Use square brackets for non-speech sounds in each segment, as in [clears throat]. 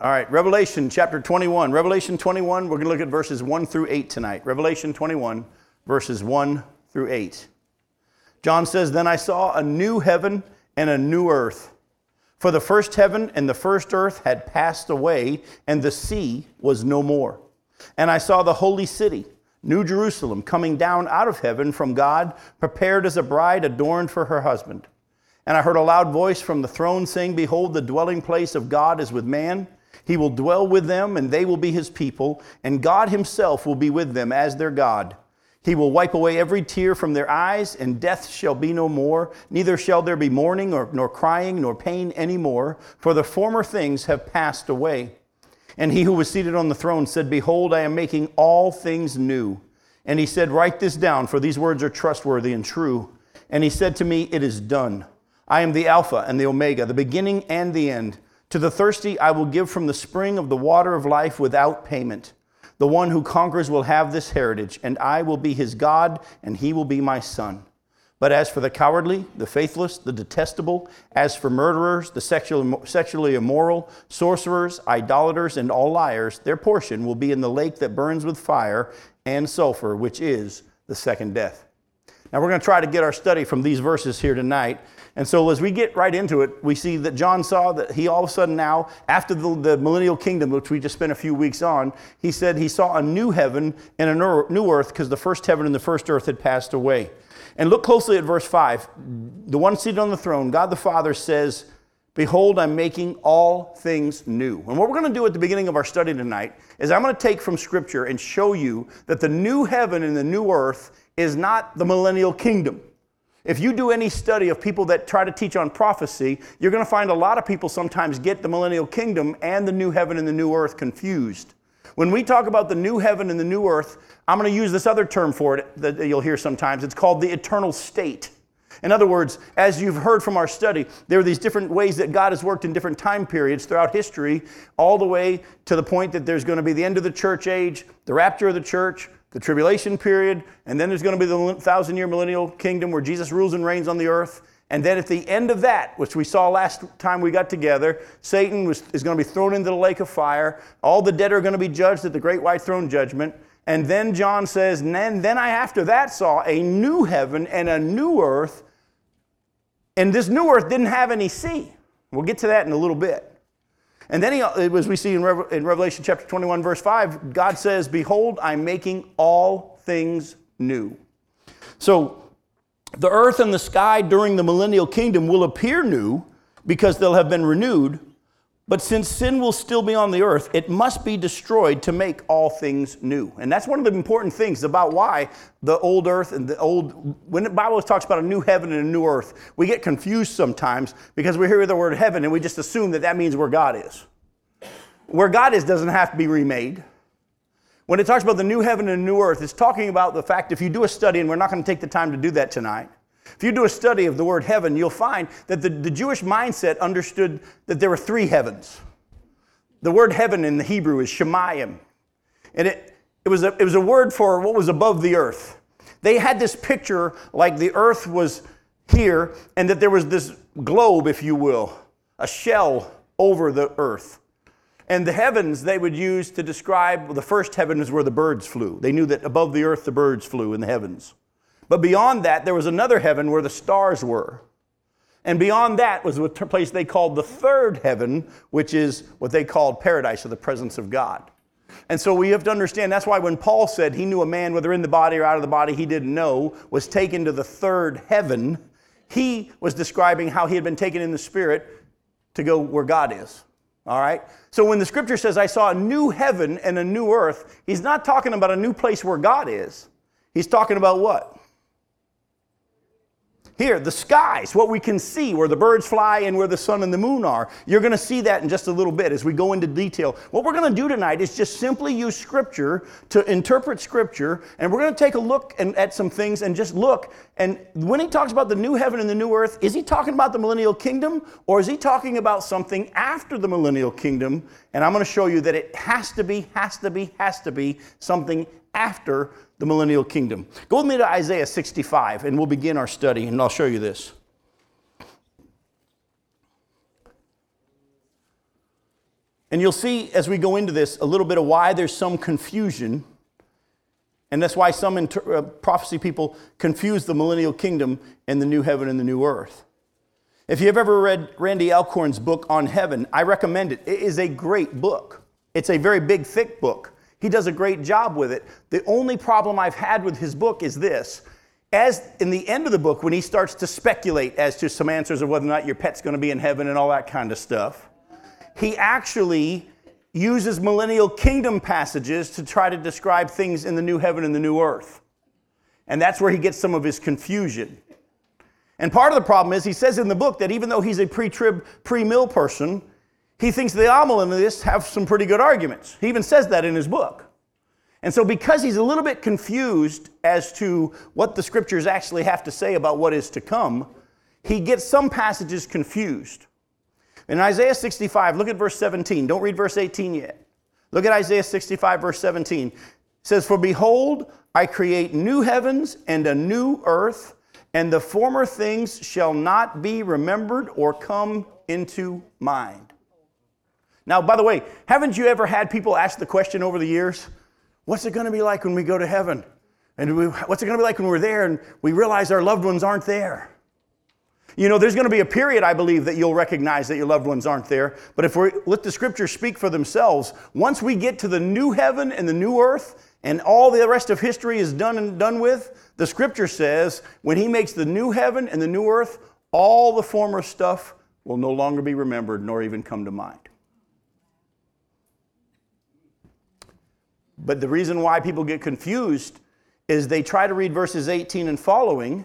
All right, Revelation chapter 21. Revelation 21, we're going to look at verses 1 through 8 tonight. Revelation 21, verses 1 through 8. John says, Then I saw a new heaven and a new earth. For the first heaven and the first earth had passed away, and the sea was no more. And I saw the holy city, New Jerusalem, coming down out of heaven from God, prepared as a bride adorned for her husband. And I heard a loud voice from the throne saying, Behold, the dwelling place of God is with man. He will dwell with them, and they will be his people, and God himself will be with them as their God. He will wipe away every tear from their eyes, and death shall be no more. Neither shall there be mourning, or, nor crying, nor pain any more, for the former things have passed away. And he who was seated on the throne said, Behold, I am making all things new. And he said, Write this down, for these words are trustworthy and true. And he said to me, It is done. I am the Alpha and the Omega, the beginning and the end. To the thirsty, I will give from the spring of the water of life without payment. The one who conquers will have this heritage, and I will be his God, and he will be my son. But as for the cowardly, the faithless, the detestable, as for murderers, the sexually immoral, sorcerers, idolaters, and all liars, their portion will be in the lake that burns with fire and sulfur, which is the second death. Now, we're going to try to get our study from these verses here tonight. And so, as we get right into it, we see that John saw that he all of a sudden now, after the, the, millennial kingdom, which we just spent a few weeks on, he said he saw a new heaven and a new earth because the first heaven and the first earth had passed away. And look closely at verse 5. The one seated on the throne, God the Father, says, Behold, I'm making all things new. And what we're going to do at the beginning of our study tonight is I'm going to take from Scripture and show you that the new heaven and the new earth is not the millennial kingdom. If you do any study of people that try to teach on prophecy, you're going to find a lot of people sometimes get the millennial kingdom and the new heaven and the new earth confused. When we talk about the new heaven and the new earth, I'm going to use this other term for it that you'll hear sometimes. It's called the eternal state. In other words, as you've heard from our study, there are these different ways that God has worked in different time periods throughout history, all the way to the point that there's going to be the end of the church age, the rapture of the church, the tribulation period, and then there's going to be the thousand year millennial kingdom where Jesus rules and reigns on the earth. And then at the end of that, which we saw last time we got together, Satan was, is going to be thrown into the lake of fire. All the dead are going to be judged at the great white throne judgment. And then John says, and then, then I after that saw a new heaven and a new earth. And this new earth didn't have any sea. We'll get to that in a little bit. And then, he, as we see in, Revelation chapter 21, verse 5, God says, Behold, I'm making all things new. So, the earth and the sky during the millennial kingdom will appear new because they'll have been renewed. But since sin will still be on the earth, it must be destroyed to make all things new. And that's one of the important things about why the old earth and the old, when the Bible talks about a new heaven and a new earth, we get confused sometimes because we hear the word heaven and we just assume that that means where God is. Where God is doesn't have to be remade. When it talks about the new heaven and new earth, it's talking about the fact if you do a study, and we're not going to take the time to do that tonight, if you do a study of the word heaven, you'll find that the, the Jewish mindset understood that there were three heavens. The word heaven in the Hebrew is shemayim. And it, it, was a, it was a word for what was above the earth. They had this picture like the earth was here and that there was this globe, if you will, a shell over the earth. And the heavens they would use to describe well, the first heaven is where the birds flew. They knew that above the earth the birds flew in the heavens. But beyond that, there was another heaven where the stars were. And beyond that was a place they called the third heaven, which is what they called paradise or the presence of God. And so we have to understand that's why when Paul said he knew a man, whether in the body or out of the body, he didn't know, was taken to the third heaven, he was describing how he had been taken in the spirit to go where God is. All right? So when the scripture says, I saw a new heaven and a new earth, he's not talking about a new place where God is. He's talking about what? Here, the skies, what we can see, where the birds fly and where the sun and the moon are. You're going to see that in just a little bit as we go into detail. What we're going to do tonight is just simply use Scripture to interpret Scripture, and we're going to take a look and, at some things and just look. And when he talks about the new heaven and the new earth, is he talking about the millennial kingdom, or is he talking about something after the millennial kingdom? And I'm going to show you that it has to be, has to be, has to be something after the millennial kingdom. Go with me to Isaiah 65 and we'll begin our study, and I'll show you this. And you'll see as we go into this a little bit of why there's some confusion. And that's why some inter- uh, prophecy people confuse the millennial kingdom and the new heaven and the new earth. If you've ever read Randy Alcorn's book on heaven, I recommend it. It is a great book. It's a very big, thick book. He does a great job with it. The only problem I've had with his book is this. As in the end of the book, when he starts to speculate as to some answers of whether or not your pet's going to be in heaven and all that kind of stuff, he actually uses millennial kingdom passages to try to describe things in the new heaven and the new earth. And that's where he gets some of his confusion. And part of the problem is he says in the book that even though he's a pre trib, pre mill person, he thinks the amillennialists have some pretty good arguments. He even says that in his book. And so, because he's a little bit confused as to what the scriptures actually have to say about what is to come, he gets some passages confused. In Isaiah 65, look at verse 17. Don't read verse 18 yet. Look at Isaiah 65, verse 17. It says, For behold, I create new heavens and a new earth, and the former things shall not be remembered or come into mind. Now, by the way, haven't you ever had people ask the question over the years, What's it going to be like when we go to heaven? And we, what's it going to be like when we're there and we realize our loved ones aren't there? You know, there's going to be a period, I believe, that you'll recognize that your loved ones aren't there. But if we let the scriptures speak for themselves, once we get to the new heaven and the new earth, and all the rest of history is done and done with, the scripture says when he makes the new heaven and the new earth, all the former stuff will no longer be remembered nor even come to mind. But the reason why people get confused is they try to read verses 18 and following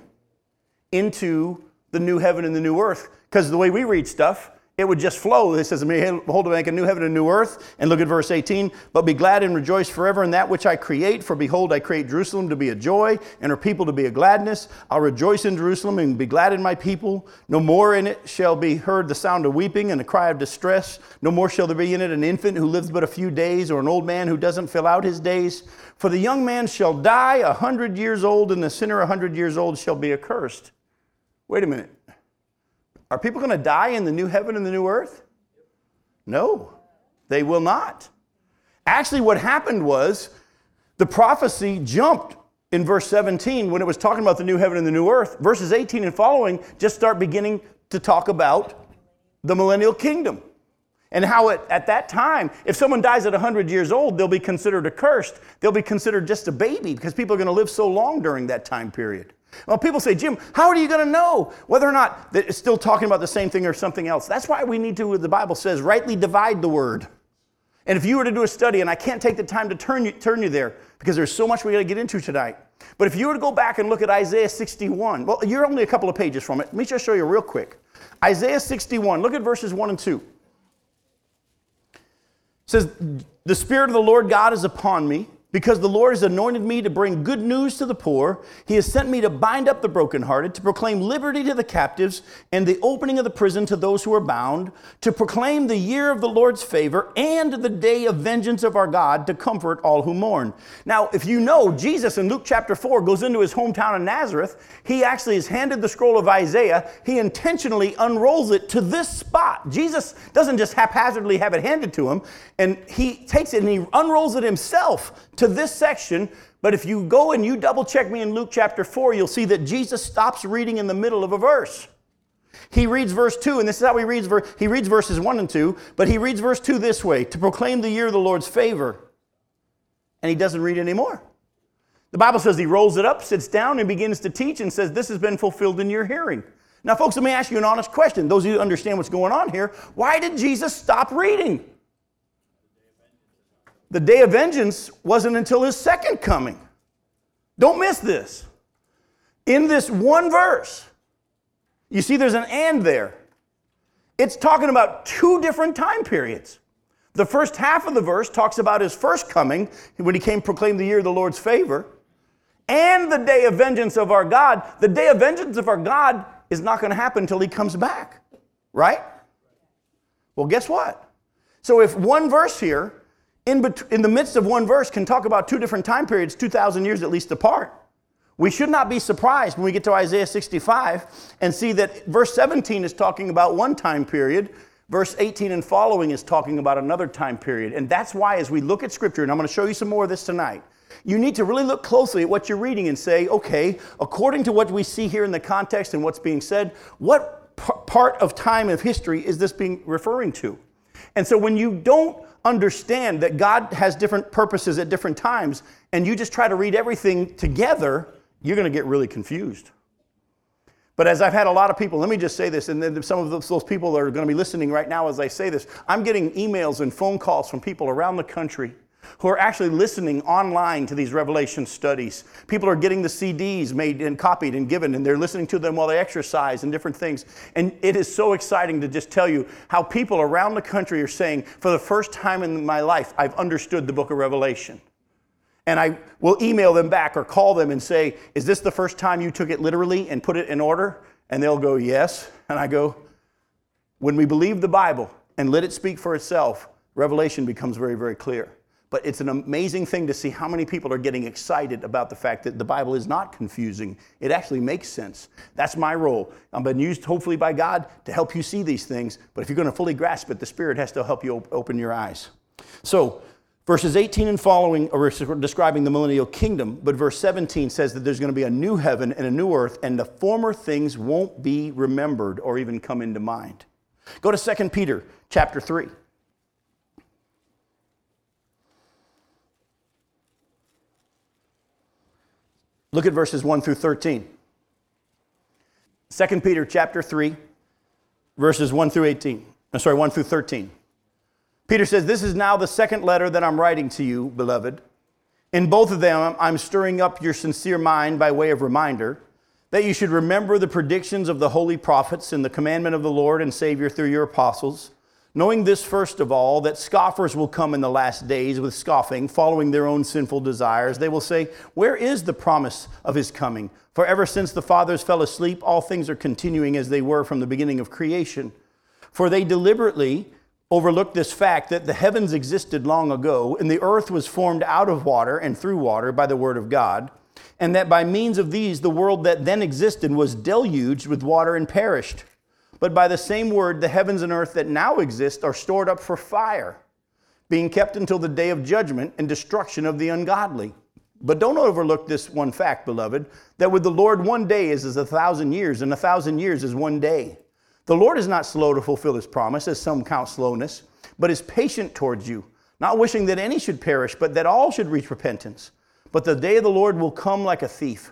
into the new heaven and the new earth. Because the way we read stuff, it would just flow. It says, Behold, to make a new heaven and a new earth. And look at verse 18. But be glad and rejoice forever in that which I create. For behold, I create Jerusalem to be a joy and her people to be a gladness. I'll rejoice in Jerusalem and be glad in my people. No more in it shall be heard the sound of weeping and the cry of distress. No more shall there be in it an infant who lives but a few days or an old man who doesn't fill out his days. For the young man shall die a hundred years old and the sinner a hundred years old shall be accursed. Wait a minute. Are people going to die in the new heaven and the new earth? No, they will not. Actually, what happened was the prophecy jumped in verse 17 when it was talking about the new heaven and the new earth. Verses 18 and following just start beginning to talk about the millennial kingdom. And how it, at that time, if someone dies at 100 years old, they'll be considered accursed. They'll be considered just a baby because people are going to live so long during that time period. Well, people say, Jim, how are you going to know whether or not it's still talking about the same thing or something else? That's why we need to, the Bible says, rightly divide the word. And if you were to do a study, and I can't take the time to turn you, turn you there because there's so much we got to get into tonight. But if you were to go back and look at Isaiah 61, well, you're only a couple of pages from it. Let me just show you real quick. Isaiah 61, look at verses 1 and 2. It says, The Spirit of the Lord God is upon me because the Lord has anointed me to bring good news to the poor. He has sent me to bind up the brokenhearted, to proclaim liberty to the captives, and the opening of the prison to those who are bound, to proclaim the year of the Lord's favor and the day of vengeance of our God, to comfort all who mourn. Now, if you know, Jesus in Luke chapter 4 goes into his hometown of Nazareth. He actually is handed the scroll of Isaiah. He intentionally unrolls it to this spot. Jesus doesn't just haphazardly have it handed to him, and he takes it and he unrolls it himself to this section, but if you go and you double check me in Luke chapter 4, you'll see that Jesus stops reading in the middle of a verse. He reads verse 2, and this is how he reads, he reads verses 1 and 2, but he reads verse 2 this way to proclaim the year of the Lord's favor. And he doesn't read anymore. The Bible says he rolls it up, sits down, and begins to teach and says, This has been fulfilled in your hearing. Now, folks, let me ask you an honest question. Those of you who understand what's going on here, why did Jesus stop reading? The day of vengeance wasn't until his second coming. Don't miss this. In this one verse, you see there's an and there. It's talking about two different time periods. The first half of the verse talks about his first coming, when he came proclaim the year of the Lord's favor, and the day of vengeance of our God. The day of vengeance of our God is not going to happen until he comes back, right? Well, guess what? So if one verse here in, bet- in the midst of one verse can talk about two different time periods, 2,000 years at least apart. We should not be surprised when we get to Isaiah 65 and see that verse 17 is talking about one time period, Verse 18 and following is talking about another time period. And that's why, as we look at Scripture, and I'm going to show you some more of this tonight, you need to really look closely at what you're reading and say, okay, according to what we see here in the context and what's being said, what p- part of time of history is this being referring to? And so when you don't understand that God has different purposes at different times, and you just try to read everything together, you're going to get really confused. But as I've had a lot of people, let me just say this, and then some of those, those people are going to be listening right now as I say this. I'm getting emails and phone calls from people around the country who are actually listening online to these revelation studies. People are getting the CDs made and copied and given, and they're listening to them while they exercise and different things. And it is so exciting to just tell you how people around the country are saying, for the first time in my life, I've understood the book of Revelation. And I will email them back or call them and say, Is this the first time you took it literally and put it in order? And they'll go, Yes. And I go, When we believe the Bible and let it speak for itself, Revelation becomes very, very clear. But it's an amazing thing to see how many people are getting excited about the fact that the Bible is not confusing. It actually makes sense. That's my role. I've been used, hopefully, by God to help you see these things. But if you're going to fully grasp it, the Spirit has to help you open your eyes. So, Verses 18 and following are describing the millennial kingdom, but verse 17 says that there's going to be a new heaven and a new earth, and the former things won't be remembered or even come into mind. Go to 2 Peter chapter 3. Look at verses 1 through 13. 2 Peter chapter 3, verses 1 through 18. I'm sorry, 1 through 13. Peter says, This is now the second letter that I'm writing to you, beloved. In both of them, I'm stirring up your sincere mind by way of reminder that you should remember the predictions of the holy prophets and the commandment of the Lord and Savior through your apostles, knowing this first of all, that scoffers will come in the last days with scoffing, following their own sinful desires. They will say, Where is the promise of his coming? For ever since the fathers fell asleep, all things are continuing as they were from the beginning of creation. For they deliberately overlooked this fact that the heavens existed long ago, and the earth was formed out of water and through water by the word of God, and that by means of these the world that then existed was deluged with water and perished. But by the same word, the heavens and earth that now exist are stored up for fire, being kept until the day of judgment and destruction of the ungodly. But don't overlook this one fact, beloved, that with the Lord one day is as a thousand years, and a thousand years is one day. The Lord is not slow to fulfill his promise, as some count slowness, but is patient towards you, not wishing that any should perish, but that all should reach repentance. But the day of the Lord will come like a thief,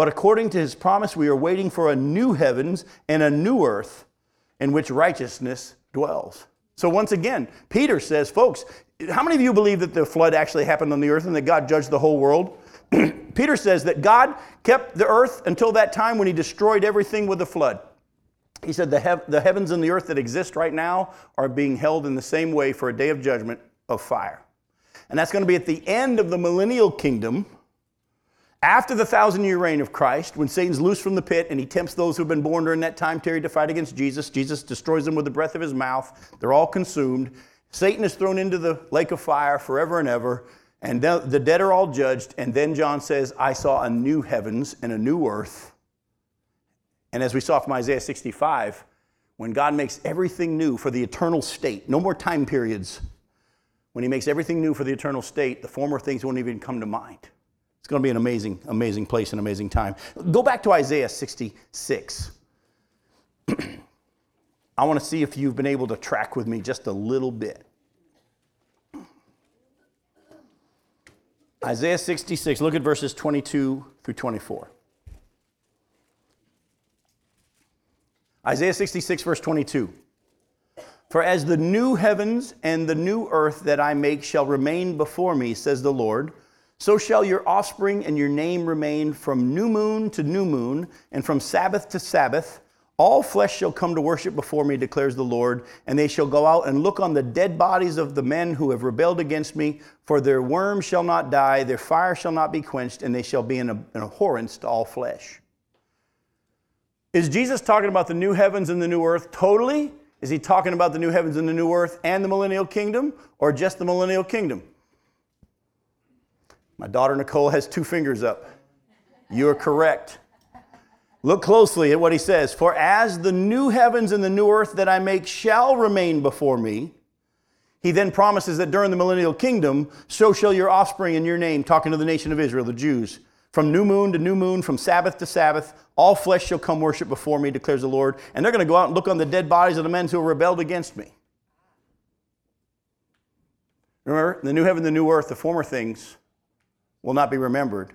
But according to his promise, we are waiting for a new heavens and a new earth in which righteousness dwells. So, once again, Peter says, folks, how many of you believe that the flood actually happened on the earth and that God judged the whole world? [clears throat] Peter says that God kept the earth until that time when he destroyed everything with the flood. He said, the, hev- the heavens and the earth that exist right now are being held in the same way for a day of judgment of fire. And that's going to be at the end of the millennial kingdom, after the thousand year reign of Christ, when Satan's loose from the pit and he tempts those who've been born during that time period to fight against Jesus. Jesus destroys them with the breath of his mouth. They're all consumed. Satan is thrown into the lake of fire forever and ever. And the dead are all judged. And then John says, I saw a new heavens and a new earth and as we saw from Isaiah 65, when God makes everything new for the eternal state, no more time periods, when He makes everything new for the eternal state, the former things won't even come to mind. It's going to be an amazing, amazing place, an amazing time. Go back to Isaiah 66. [clears throat] I want to see if you've been able to track with me just a little bit. Isaiah 66, look at verses 22 through 24. Isaiah 66, verse 22. For as the new heavens and the new earth that I make shall remain before me, says the Lord, so shall your offspring and your name remain from new moon to new moon, and from Sabbath to Sabbath. All flesh shall come to worship before me, declares the Lord, and they shall go out and look on the dead bodies of the men who have rebelled against me, for their worm shall not die, their fire shall not be quenched, and they shall be an, abhorrence to all flesh. Is Jesus talking about the new heavens and the new earth totally? Is he talking about the new heavens and the new earth and the millennial kingdom, or just the millennial kingdom? My daughter Nicole has two fingers up. You are correct. Look closely at what he says. For as the new heavens and the new earth that I make shall remain before me, he then promises that during the millennial kingdom, so shall your offspring in your name, talking to the nation of Israel, the Jews. From new moon to new moon, from Sabbath to Sabbath, all flesh shall come worship before me, declares the Lord. And they're going to go out and look on the dead bodies of the men who rebelled against me. Remember, the new heaven, the new earth, the former things will not be remembered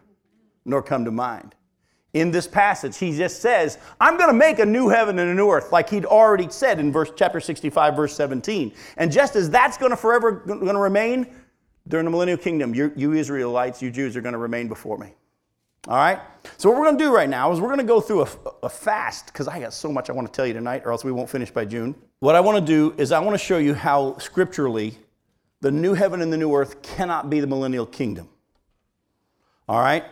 nor come to mind in this passage. He just says, I'm going to make a new heaven and a new earth, like he'd already said in verse chapter 65, verse 17. And just as that's going to forever going to remain during the millennial kingdom, you, you Israelites, you Jews are going to remain before me. All right? So, what we're going to do right now is we're going to go through a, a fast, because I got so much I want to tell you tonight, or else we won't finish by June. What I want to do is I want to show you how scripturally the new heaven and the new earth cannot be the millennial kingdom. All right?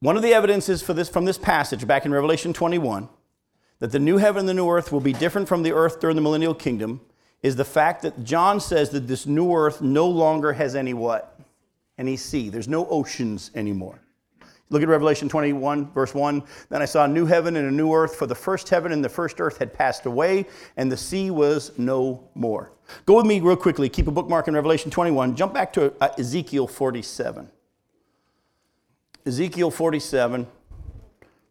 One of the evidences for this from this passage back in Revelation 21 that the new heaven and the new earth will be different from the earth during the millennial kingdom is the fact that John says that this new earth no longer has any what? Any sea. There's no oceans anymore. Look at Revelation 21, verse 1. Then I saw a new heaven and a new earth, for the first heaven and the first earth had passed away, and the sea was no more. Go with me real quickly. Keep a bookmark in Revelation 21. Jump back to uh, Ezekiel 47. Ezekiel 47,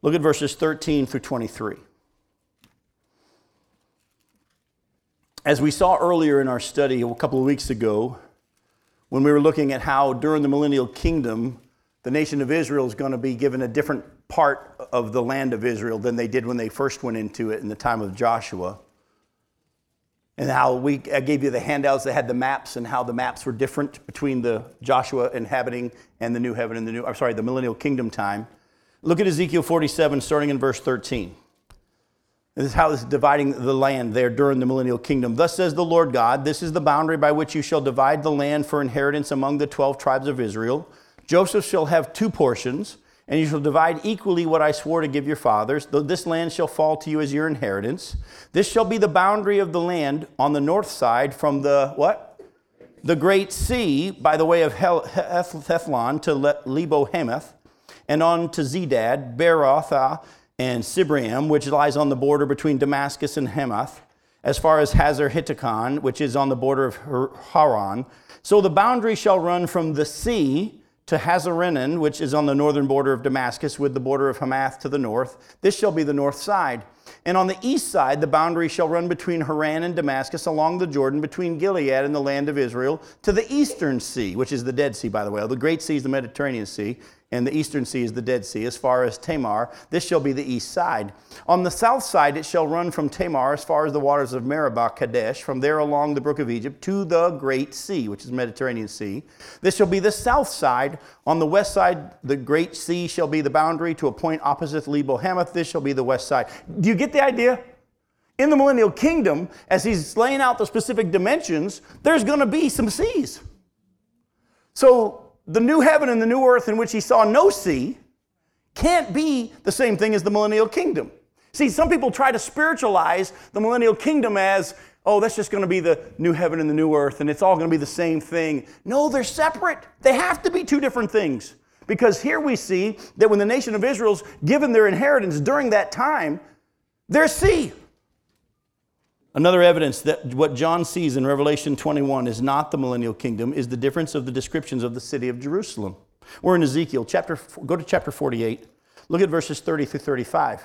look at verses 13 through 23. As we saw earlier in our study a couple of weeks ago, when we were looking at how during the millennial kingdom, the nation of Israel is going to be given a different part of the land of Israel than they did when they first went into it in the time of Joshua and how we I gave you the handouts that had the maps and how the maps were different between the Joshua inhabiting and the new heaven and the new I'm sorry the millennial kingdom time. Look at Ezekiel 47 starting in verse 13. This is how this is dividing the land there during the millennial kingdom. Thus says the Lord God, this is the boundary by which you shall divide the land for inheritance among the 12 tribes of Israel. Joseph shall have two portions and you shall divide equally what I swore to give your fathers. Though this land shall fall to you as your inheritance. This shall be the boundary of the land on the north side from the what? The great sea by the way of Hethlon to Lebo Hamath, and on to Zedad, Berothah, and Sibraim, which lies on the border between Damascus and Hamath, as far as Hazer Hatticon, which is on the border of Hauran. So the boundary shall run from the sea to Hazarenan, which is on the northern border of Damascus, with the border of Hamath to the north. This shall be the north side. And on the east side, the boundary shall run between Hauran and Damascus along the Jordan, between Gilead and the land of Israel, to the eastern sea, which is the Dead Sea, by the way. The Great Sea is the Mediterranean Sea, and the eastern sea is the Dead Sea, as far as Tamar. This shall be the east side. On the south side, it shall run from Tamar as far as the waters of Meribah Kadesh, from there along the brook of Egypt to the Great Sea, which is the Mediterranean Sea. This shall be the south side. On the west side, the Great Sea shall be the boundary to a point opposite Lebo Hamath. This shall be the west side. Do you get the idea? In the millennial kingdom, as he's laying out the specific dimensions, there's going to be some seas. So the new heaven and the new earth in which he saw no sea can't be the same thing as the millennial kingdom. See, some people try to spiritualize the millennial kingdom as, oh, that's just going to be the new heaven and the new earth, and it's all going to be the same thing. No, they're separate. They have to be two different things. Because here we see that when the nation of Israel's given their inheritance during that time, there's sea. Another evidence that what John sees in Revelation 21 is not the millennial kingdom is the difference of the descriptions of the city of Jerusalem. We're in Ezekiel, chapter, go to chapter 48. Look at verses 30 through 35.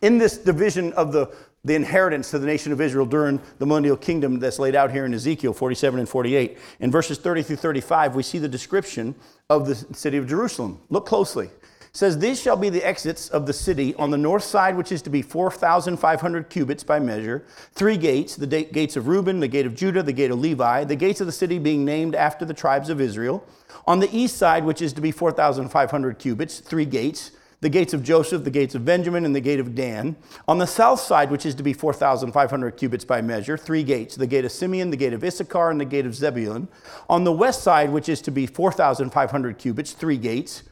In this division of the, the inheritance to the nation of Israel during the millennial kingdom that's laid out here in Ezekiel 47 and 48, in verses 30 through 35, we see the description of the city of Jerusalem. Look closely says, These shall be the exits of the city on the north side, which is to be 4,500 cubits by measure, three gates the gates of Reuben, the gate of Judah, the gate of Levi, the gates of the city being named after the tribes of Israel. On the east side, which is to be 4,500 cubits, three gates the gates of Joseph, the gates of Benjamin, and the gate of Dan. On the south side, which is to be 4,500 cubits by measure, three gates the gate of Simeon, the gate of Issachar, and the gate of Zebulun. On the west side, which is to be 4,500 cubits, three gates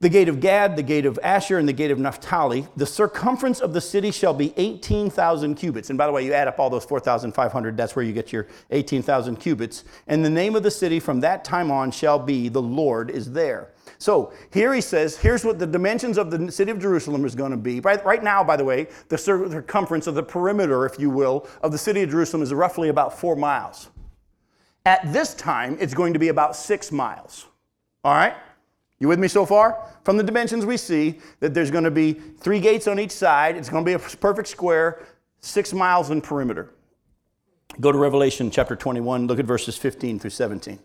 the gate of Gad, the gate of Asher, and the gate of Naphtali. The circumference of the city shall be 18,000 cubits. And by the way, you add up all those 4,500, that's where you get your 18,000 cubits. And the name of the city from that time on shall be The Lord is there. So here he says, here's what the dimensions of the city of Jerusalem is going to be. Right, now, by the way, the circumference of the perimeter, if you will, of the city of Jerusalem is roughly about four miles. At this time, it's going to be about six miles. All right? You with me so far? From the dimensions we see that there's going to be three gates on each side. It's going to be a perfect square, six miles in perimeter. Go to Revelation chapter 21, look at verses 15 through 17.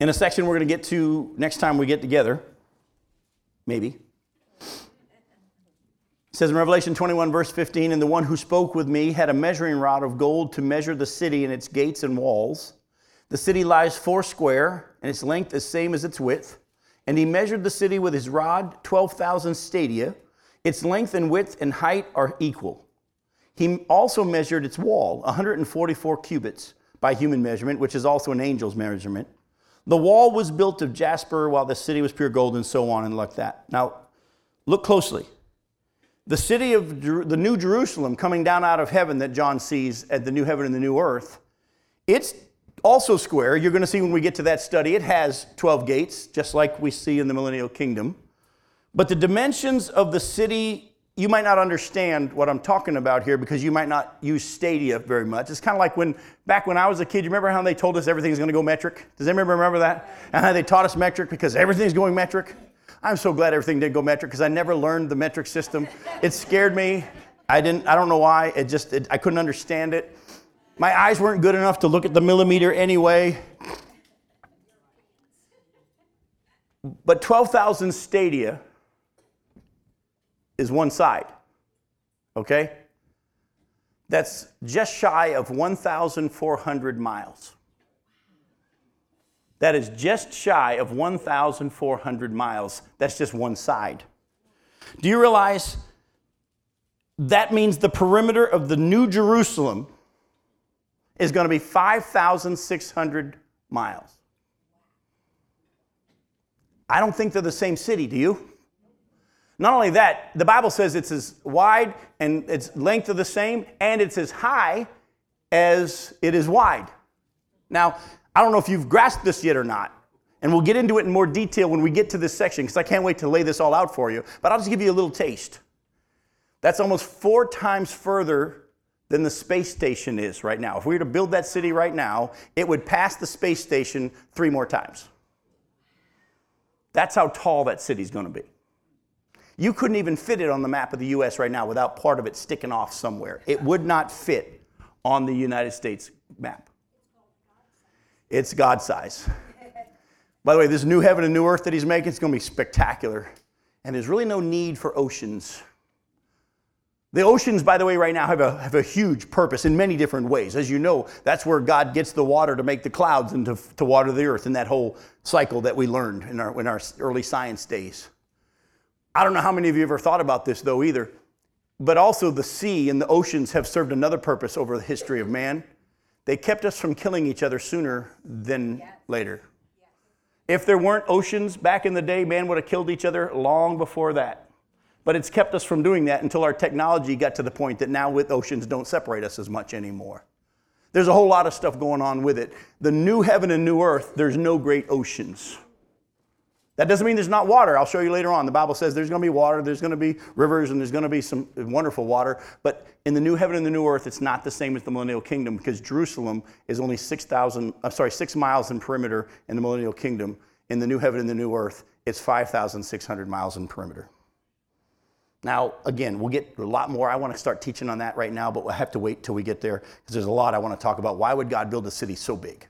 In a section we're going to get to next time we get together, maybe. It says in Revelation 21, verse 15, and the one who spoke with me had a measuring rod of gold to measure the city and its gates and walls. The city lies four square, and its length is same as its width. And he measured the city with his rod, 12,000 stadia. Its length and width and height are equal. He also measured its wall, 144 cubits by human measurement, which is also an angel's measurement. The wall was built of jasper, while the city was pure gold, and so on and like that. Now, look closely the city of the New Jerusalem coming down out of heaven that John sees at the new heaven and the new earth, it's also square. You're going to see when we get to that study, it has 12 gates, just like we see in the millennial kingdom. But the dimensions of the city, you might not understand what I'm talking about here because you might not use stadia very much. It's kind of like when, back when I was a kid, you remember how they told us everything's going to go metric? Does anybody remember that? And how they taught us metric because everything's going metric? I'm so glad everything did go metric because I never learned the metric system. It scared me. I didn't. I don't know why. It just. It, I couldn't understand it. My eyes weren't good enough to look at the millimeter anyway. But 12,000 stadia is one side. Okay? That's just shy of 1,400 miles. That is just shy of 1,400 miles. That's just one side. Do you realize that means the perimeter of the New Jerusalem is going to be 5,600 miles? I don't think they're the same city, do you? Not only that, the Bible says it's as wide and its length are the same, and it's as high as it is wide. Now, I don't know if you've grasped this yet or not. And we'll get into it in more detail when we get to this section because I can't wait to lay this all out for you. But I'll just give you a little taste. That's almost four times further than the space station is right now. If we were to build that city right now, it would pass the space station three more times. That's how tall that city's going to be. You couldn't even fit it on the map of the US right now without part of it sticking off somewhere. It would not fit on the United States map. It's God size. By the way, this new heaven and new earth that he's making is going to be spectacular. And there's really no need for oceans. The oceans, by the way, right now have a, have a huge purpose in many different ways. As you know, that's where God gets the water to make the clouds and to, to water the earth in that whole cycle that we learned in our, in our early science days. I don't know how many of you ever thought about this, though, either. But also, the sea and the oceans have served another purpose over the history of man. They kept us from killing each other sooner than yes. later. Yes. If there weren't oceans back in the day, man would have killed each other long before that. But it's kept us from doing that until our technology got to the point that now with oceans don't separate us as much anymore. There's a whole lot of stuff going on with it. The new heaven and new earth, there's no great oceans. That doesn't mean there's not water. I'll show you later on. The Bible says there's going to be water, there's going to be rivers, and there's going to be some wonderful water. But in the new heaven and the new earth, it's not the same as the millennial kingdom because Jerusalem is only 6,000, uh, sorry, six miles in perimeter in the millennial kingdom. In the new heaven and the new earth, it's 5,600 miles in perimeter. Now, again, we'll get a lot more. I want to start teaching on that right now, but we'll have to wait till we get there because there's a lot I want to talk about. Why would God build a city so big?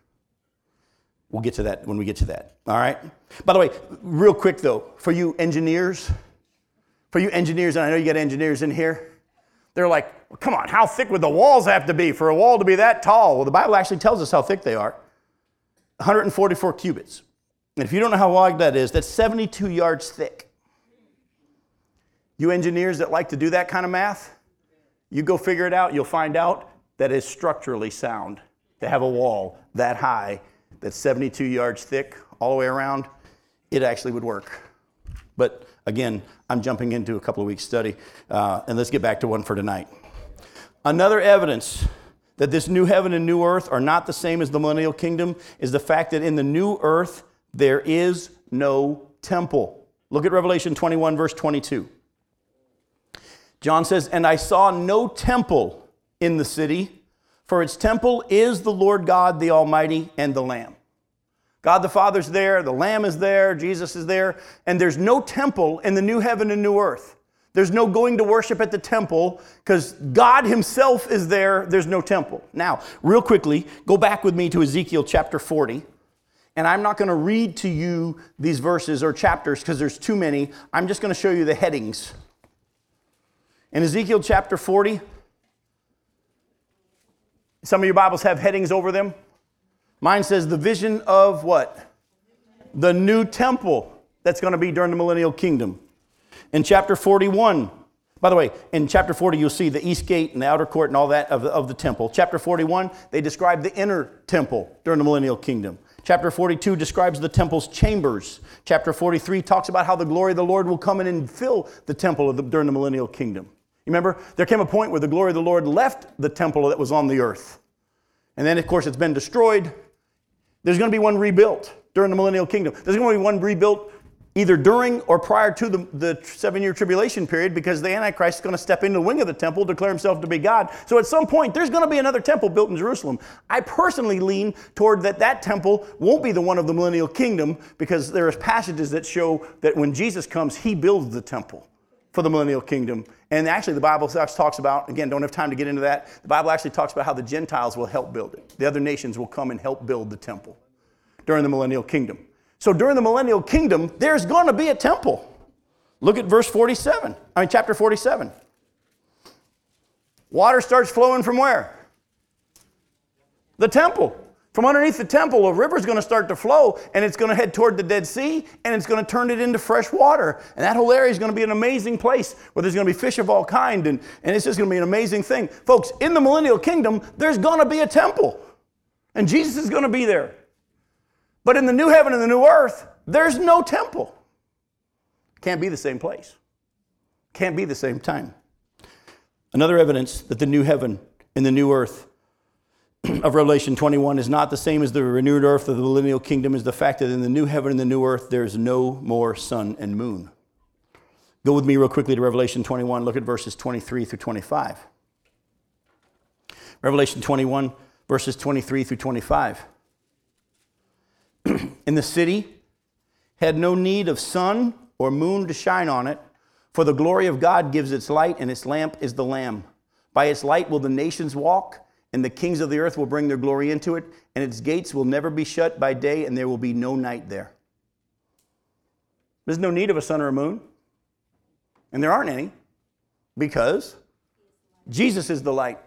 We'll get to that when we get to that. All right? By the way, real quick though, for you engineers, for you engineers, and I know you got engineers in here, they're like, well, come on, how thick would the walls have to be for a wall to be that tall? Well, the Bible actually tells us how thick they are 144 cubits. And if you don't know how wide that is, that's 72 yards thick. You engineers that like to do that kind of math, you go figure it out, you'll find out that it's structurally sound to have a wall that high that's 72 yards thick all the way around. It actually would work. But again, I'm jumping into a couple of weeks' study, uh, and let's get back to one for tonight. Another evidence that this new heaven and new earth are not the same as the millennial kingdom is the fact that in the new earth there is no temple. Look at Revelation 21, verse 22. John says, And I saw no temple in the city, for its temple is the Lord God, the Almighty, and the Lamb. God the Father's there, the Lamb is there, Jesus is there, and there's no temple in the new heaven and new earth. There's no going to worship at the temple because God Himself is there. There's no temple. Now, real quickly, go back with me to Ezekiel chapter 40. And I'm not going to read to you these verses or chapters because there's too many. I'm just going to show you the headings. In Ezekiel chapter 40, some of your Bibles have headings over them. Mine says the vision of what? The new temple that's going to be during the millennial kingdom. In chapter 41, by the way, in chapter 40, you'll see the east gate and the outer court and all that of the, of the temple. Chapter 41, they describe the inner temple during the millennial kingdom. Chapter 42 describes the temple's chambers. Chapter 43 talks about how the glory of the Lord will come in and fill the temple the, during the millennial kingdom. Remember, there came a point where the glory of the Lord left the temple that was on the earth. And then, of course, it's been destroyed. There's going to be one rebuilt during the millennial kingdom. There's going to be one rebuilt either during or prior to the, the seven year tribulation period because the Antichrist is going to step into the wing of the temple, declare himself to be God. So at some point, there's going to be another temple built in Jerusalem. I personally lean toward that that temple won't be the one of the millennial kingdom because there are passages that show that when Jesus comes, he builds the temple for the millennial kingdom. And actually, the Bible talks about, again, don't have time to get into that. The Bible actually talks about how the Gentiles will help build it. The other nations will come and help build the temple during the millennial kingdom. So during the millennial kingdom, there's going to be a temple. Look at verse 47. I mean, chapter 47. Water starts flowing from where? The temple. From underneath the temple, a river is going to start to flow and it's going to head toward the Dead Sea and it's going to turn it into fresh water. And that whole area is going to be an amazing place where there's going to be fish of all kind and, and it's just going to be an amazing thing. Folks, in the millennial kingdom, there's going to be a temple and Jesus is going to be there. But in the new heaven and the new earth, there's no temple. Can't be the same place. Can't be the same time. Another evidence that the new heaven and the new earth of Revelation 21 is not the same as the renewed earth of the millennial kingdom is the fact that in the new heaven and the new earth there's no more sun and moon. Go with me real quickly to Revelation 21. Look at verses 23 through 25. Revelation 21, verses 23 through 25. [clears throat] in the city had no need of sun or moon to shine on it, for the glory of God gives its light, and its lamp is the Lamb. By its light will the nations walk and the kings of the earth will bring their glory into it, and its gates will never be shut by day, and there will be no night there. There's no need of a sun or a moon, and there aren't any, because Jesus is the light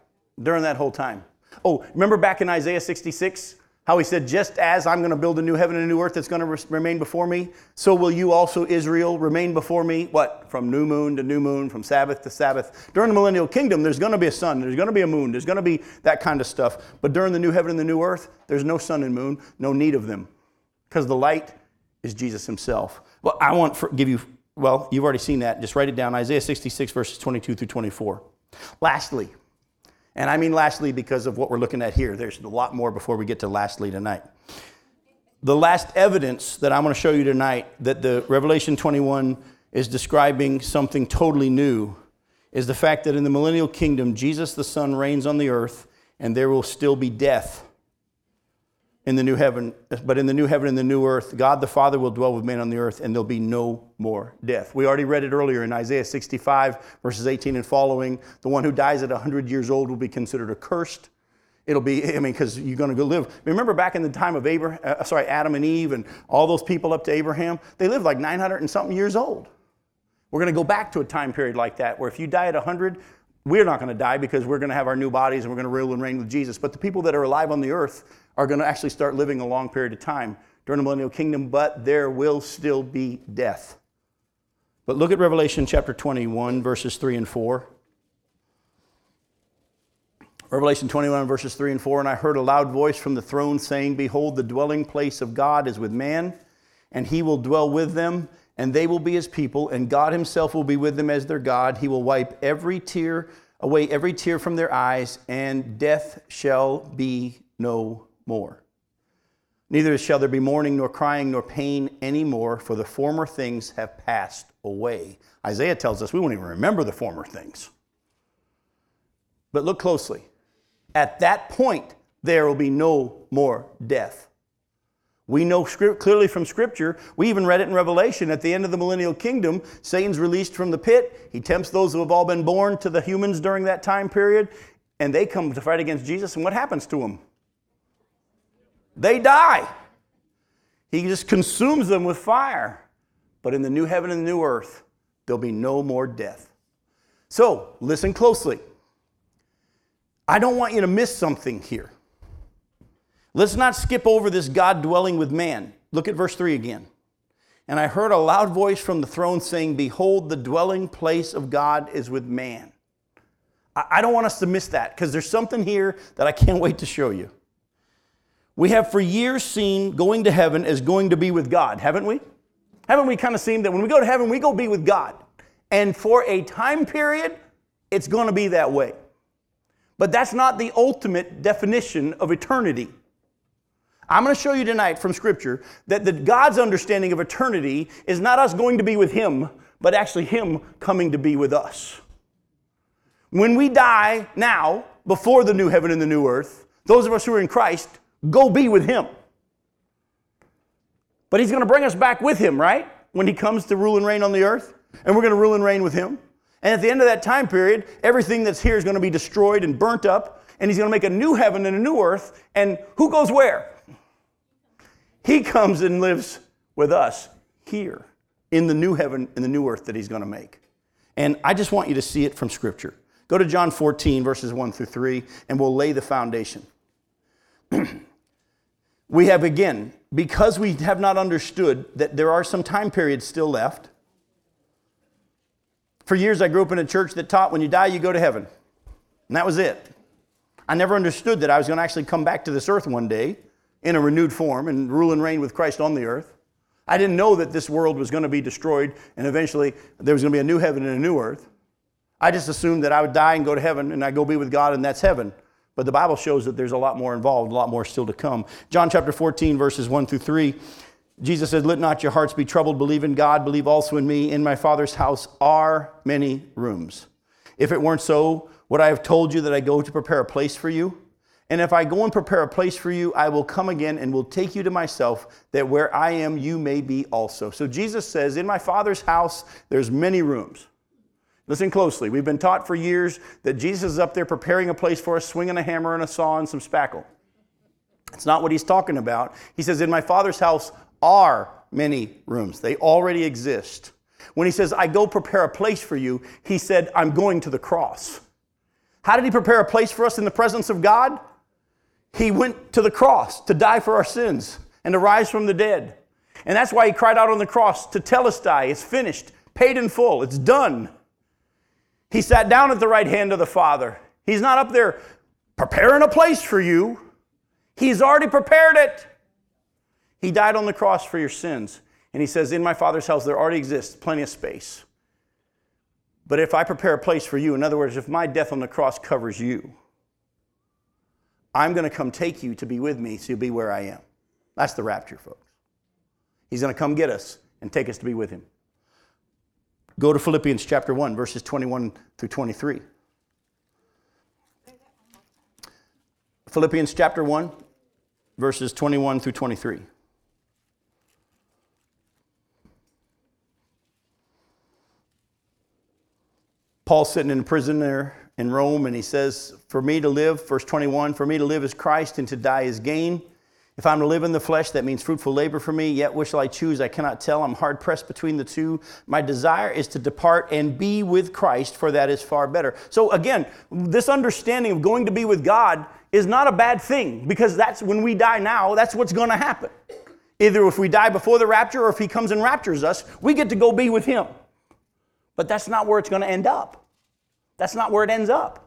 during that whole time. Oh, remember back in Isaiah 66? How he said, Just as I'm going to build a new heaven and a new earth that's going to remain before me, so will you also, Israel, remain before me. What? From new moon to new moon, from Sabbath to Sabbath. During the millennial kingdom, there's going to be a sun, there's going to be a moon, there's going to be that kind of stuff. But during the new heaven and the new earth, there's no sun and moon, no need of them, because the light is Jesus himself. Well, I want to give you, well, you've already seen that. Just write it down Isaiah 66, verses 22 through 24. Lastly, and I mean lastly because of what we're looking at here. There's a lot more before we get to lastly tonight. The last evidence that I'm going to show you tonight that the Revelation 21 is describing something totally new is the fact that in the millennial kingdom, Jesus the Son reigns on the earth and there will still be death in the new heaven, but in the new heaven and the new earth, God the Father will dwell with man on the earth, and there'll be no more death. We already read it earlier in Isaiah 65, verses 18 and following. The one who dies at 100 years old will be considered accursed. It'll be, I mean, because you're going to go live. Remember back in the time of Abraham, uh, sorry, Adam and Eve and all those people up to Abraham? They lived like 900 and something years old. We're going to go back to a time period like that where if you die at 100, we're not going to die because we're going to have our new bodies and we're going to rule and reign with Jesus. But the people that are alive on the earth are going to actually start living a long period of time during the millennial kingdom, but there will still be death. But look at Revelation chapter 21, verses 3 and 4. Revelation 21, verses 3 and 4. And I heard a loud voice from the throne saying, Behold, the dwelling place of God is with man, and he will dwell with them and they will be his people, and God himself will be with them as their God. He will wipe every tear away, every tear from their eyes, and death shall be no more. Neither shall there be mourning, nor crying, nor pain anymore, for the former things have passed away. Isaiah tells us we won't even remember the former things. But look closely. At that point, there will be no more death. We know clearly from Scripture, we even read it in Revelation, at the end of the millennial kingdom, Satan's released from the pit. He tempts those who have all been born to the humans during that time period, and they come to fight against Jesus, and what happens to them? They die. He just consumes them with fire. But in the new heaven and the new earth, there'll be no more death. So, listen closely. I don't want you to miss something here. Let's not skip over this God dwelling with man. Look at verse 3 again. And I heard a loud voice from the throne saying, Behold, the dwelling place of God is with man. I don't want us to miss that because there's something here that I can't wait to show you. We have for years seen going to heaven as going to be with God, haven't we? Haven't we kind of seen that when we go to heaven, we go be with God? And for a time period, it's going to be that way. But that's not the ultimate definition of eternity. I'm going to show you tonight from Scripture that the God's understanding of eternity is not us going to be with Him, but actually Him coming to be with us. When we die now, before the new heaven and the new earth, those of us who are in Christ go be with Him. But He's going to bring us back with Him, right? When He comes to rule and reign on the earth, and we're going to rule and reign with Him. And at the end of that time period, everything that's here is going to be destroyed and burnt up, and He's going to make a new heaven and a new earth. And who goes where? He comes and lives with us here in the new heaven and the new earth that He's going to make. And I just want you to see it from Scripture. Go to John 14, verses 1 through 3, and we'll lay the foundation. [clears throat] we have again, because we have not understood that there are some time periods still left. For years, I grew up in a church that taught when you die, you go to heaven. And that was it. I never understood that I was going to actually come back to this earth one day in a renewed form and rule and reign with Christ on the earth. I didn't know that this world was going to be destroyed and eventually there was going to be a new heaven and a new earth. I just assumed that I would die and go to heaven and I go be with God and that's heaven. But the Bible shows that there's a lot more involved, a lot more still to come. John chapter 14, verses 1 through 3. Jesus said, Let not your hearts be troubled. Believe in God, believe also in me. In my Father's house are many rooms. If it weren't so, would I have told you that I go to prepare a place for you? And if I go and prepare a place for you, I will come again and will take you to myself, that where I am, you may be also. So Jesus says, In my Father's house, there's many rooms. Listen closely. We've been taught for years that Jesus is up there preparing a place for us, swinging a hammer and a saw and some spackle. It's not what he's talking about. He says, In my Father's house are many rooms, they already exist. When he says, I go prepare a place for you, he said, I'm going to the cross. How did he prepare a place for us in the presence of God? He went to the cross to die for our sins and to rise from the dead. And that's why he cried out on the cross tetelestai, it's finished, paid in full, it's done. He sat down at the right hand of the Father. He's not up there preparing a place for you, He's already prepared it. He died on the cross for your sins. And He says, In my Father's house, there already exists plenty of space. But if I prepare a place for you, in other words, if my death on the cross covers you, I'm going to come take you to be with me so you'll be where I am. That's the rapture, folks. He's going to come get us and take us to be with him. Go to Philippians chapter 1, verses 21 through 23. Philippians chapter 1, verses 21 through 23. Paul's sitting in prison there in Rome, and he says, For me to live, verse 21, for me to live is Christ and to die is gain. If I'm to live in the flesh, that means fruitful labor for me. Yet which shall I choose? I cannot tell. I'm hard pressed between the two. My desire is to depart and be with Christ, for that is far better. So again, this understanding of going to be with God is not a bad thing because that's when we die now, that's what's going to happen. Either if we die before the rapture or if he comes and raptures us, we get to go be with him. But that's not where it's going to end up. That's not where it ends up.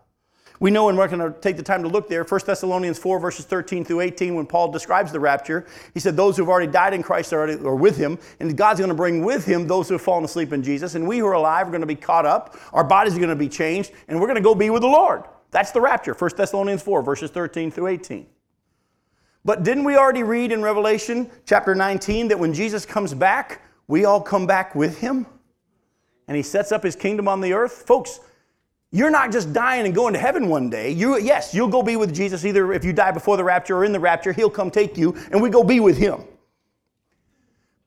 We know, and we're going to take the time to look there, 1 Thessalonians 4, verses 13 through 18, when Paul describes the rapture, he said, Those who have already died in Christ are, already, are with him, and God's going to bring with him those who have fallen asleep in Jesus, and we who are alive are going to be caught up, our bodies are going to be changed, and we're going to go be with the Lord. That's the rapture, 1 Thessalonians 4, verses 13 through 18. But didn't we already read in Revelation chapter 19 that when Jesus comes back, we all come back with him? And he sets up his kingdom on the earth? Folks, you're not just dying and going to heaven one day. You, yes, you'll go be with Jesus either if you die before the rapture or in the rapture. He'll come take you and we go be with him.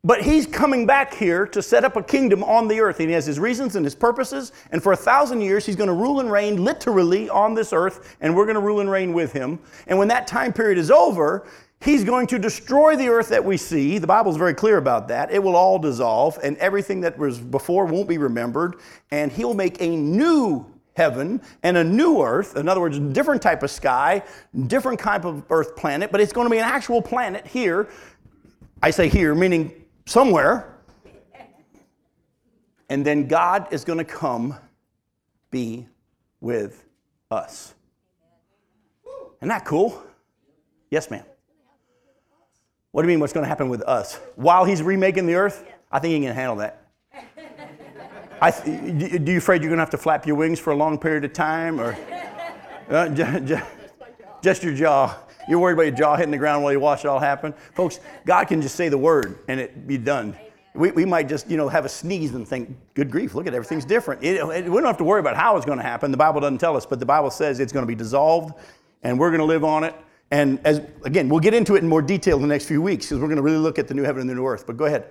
But he's coming back here to set up a kingdom on the earth. And he has his reasons and his purposes. And for a thousand years, he's going to rule and reign literally on this earth. And we're going to rule and reign with him. And when that time period is over, he's going to destroy the earth that we see. The Bible's very clear about that. It will all dissolve. And everything that was before won't be remembered. And he'll make a new heaven and a new earth in other words a different type of sky different type of earth planet but it's going to be an actual planet here. I say here meaning somewhere. And then god is going to come be with us. Isn't that cool? Yes ma'am. What do you mean what's going to happen with us? While he's remaking the earth? I think he can handle that I, do you afraid you're going to have to flap your wings for a long period of time, or [laughs] uh, j- j- just your jaw? You're worried about your jaw hitting the ground while you watch it all happen, folks. God can just say the word and it be done. We, we might just you know have a sneeze and think, "Good grief! Look at everything's different." It, it, we don't have to worry about how it's going to happen. The Bible doesn't tell us, but the Bible says it's going to be dissolved, and we're going to live on it. And as again, we'll get into it in more detail in the next few weeks because we're going to really look at the new heaven and the new earth. But go ahead.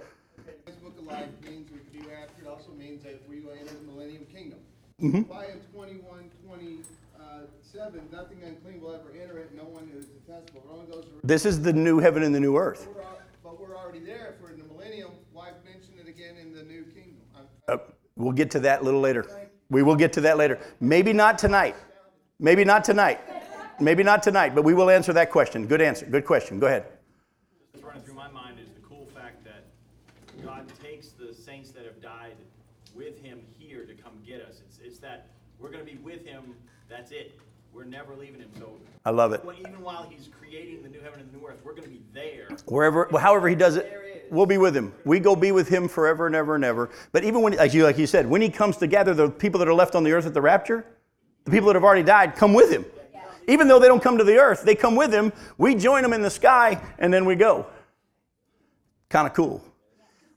Mm-hmm. Why in 21, 27, nothing unclean will ever enter it, no one is detestable. Only those who this is the new heaven and the new earth. We're, but we're already there. If we're in the millennium, why mention it again in the new kingdom? Uh, we'll get to that a little later. We will get to that later. Maybe not tonight. Maybe not tonight. Maybe not tonight, but we will answer that question. Good answer. Good question. Go ahead. What's running through my mind is the cool fact that God takes the saints that have died with him here to come get us. It's, it's that we're going to be with him. That's it. We're never leaving him. So I love it. Even while he's creating the new heaven and the new earth, we're going to be there. Wherever, however he does it, we'll be with him. We go be with him forever and ever and ever. But even when, like you, like you said, when he comes to gather the people that are left on the earth at the rapture, the people that have already died come with him. Even though they don't come to the earth, they come with him. We join them in the sky, and then we go. Kind of cool.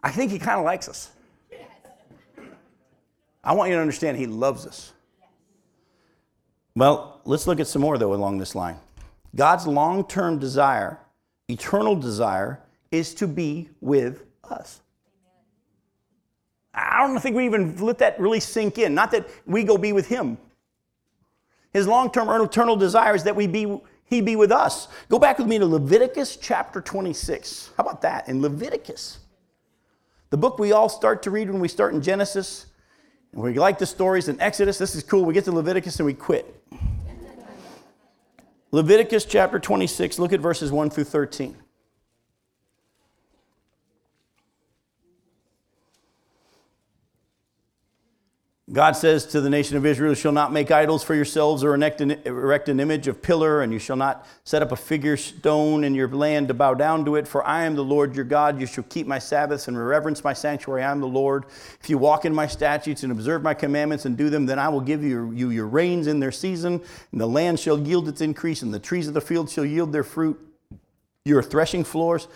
I think he kind of likes us. I want you to understand He loves us. Well, let's look at some more, though, along this line. God's long term desire, eternal desire, is to be with us. I don't think we even let that really sink in. Not that we go be with Him. His long term eternal desire is that we be, He be with us. Go back with me to Leviticus chapter 26. How about that? In Leviticus, the book we all start to read when we start in Genesis, we like the stories in Exodus. This is cool. We get to Leviticus and we quit. Leviticus chapter 26, look at verses 1 through 13. God says to the nation of Israel, You shall not make idols for yourselves or erect an, image of pillar, and you shall not set up a figure stone in your land to bow down to it, for I am the Lord your God. You shall keep my Sabbaths and reverence my sanctuary. I am the Lord. If you walk in my statutes and observe my commandments and do them, then I will give you, you your rains in their season, and the land shall yield its increase, and the trees of the field shall yield their fruit. Your threshing floors,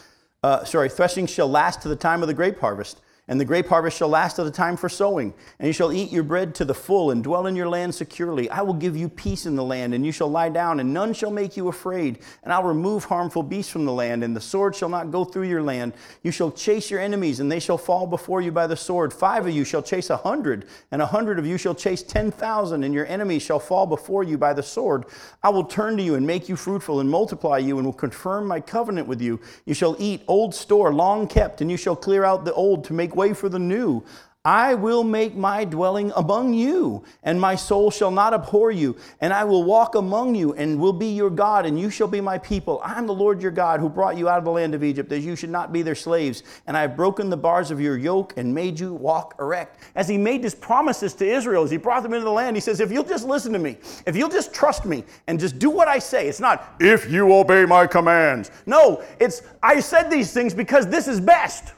uh, sorry, threshing shall last to the time of the grape harvest And the grape harvest shall last to the time for sowing. And you shall eat your bread to the full and dwell in your land securely. I will give you peace in the land, and you shall lie down, and none shall make you afraid. And I'll remove harmful beasts from the land, and the sword shall not go through your land. You shall chase your enemies, and they shall fall before you by the sword. Five of you shall chase a hundred, and a hundred of you shall chase ten thousand, and your enemies shall fall before you by the sword. I will turn to you and make you fruitful and multiply you, and will confirm my covenant with you. You shall eat old store long kept, and you shall clear out the old to make way for the new. I will make my dwelling among you, and my soul shall not abhor you. And I will walk among you, and will be your God, and you shall be my people. I am the Lord your God, who brought you out of the land of Egypt, that you should not be their slaves. And I have broken the bars of your yoke, and made you walk erect. As he made his promises to Israel, as he brought them into the land, he says, If you'll just listen to me, if you'll just trust me, and just do what I say, it's not, if you obey my commands. No, it's, I said these things because this is best.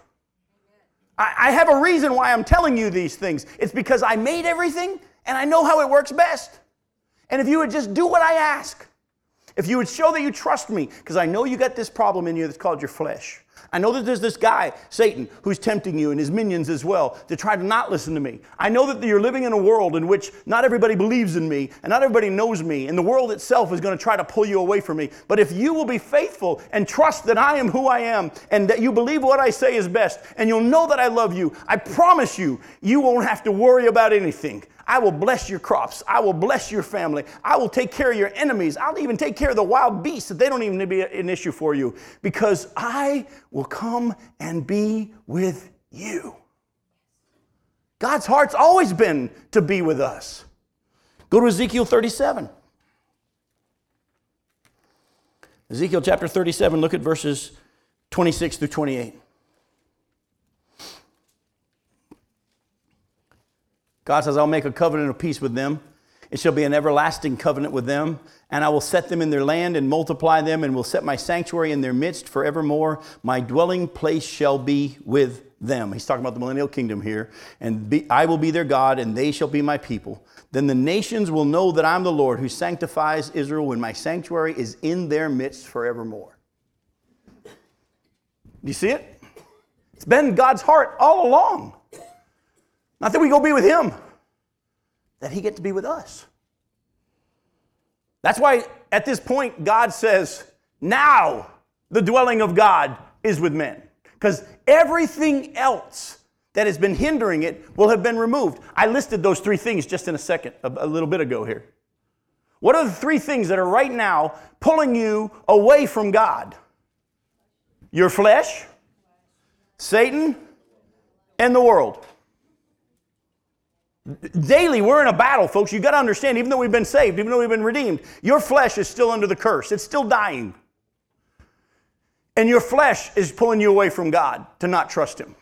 I, have a reason why I'm telling you these things. It's because I made everything and I know how it works best. And if you would just do what I ask, if you would show that you trust me, because I know you got this problem in you that's called your flesh. I know that there's this guy, Satan, who's tempting you and his minions as well to try to not listen to me. I know that you're living in a world in which not everybody believes in me and not everybody knows me, and the world itself is going to try to pull you away from me. But if you will be faithful and trust that I am who I am and that you believe what I say is best, and you'll know that I love you, I promise you, you won't have to worry about anything. I will bless your crops. I will bless your family. I will take care of your enemies. I'll even take care of the wild beasts that they don't even be an issue for you because I will come and be with you. God's heart's always been to be with us. Go to Ezekiel 37. Ezekiel chapter 37, look at verses 26 through 28. God says, I'll make a covenant of peace with them. It shall be an everlasting covenant with them, and I will set them in their land and multiply them, and will set my sanctuary in their midst forevermore. My dwelling place shall be with them. He's talking about the millennial kingdom here. And be, I will be their God, and they shall be my people. Then the nations will know that I'm the Lord who sanctifies Israel when my sanctuary is in their midst forevermore. Do you see it? It's been God's heart all along. Not that we go be with him, that he get to be with us. That's why at this point God says, now the dwelling of God is with men. Because everything else that has been hindering it will have been removed. I listed those three things just in a second, a, a little bit ago here. What are the three things that are right now pulling you away from God? Your flesh, Satan, and the world. Daily, we're in a battle, folks. You got to understand, even though we've been saved, even though we've been redeemed, your flesh is still under the curse. It's still dying. And your flesh is pulling you away from God to not trust Him.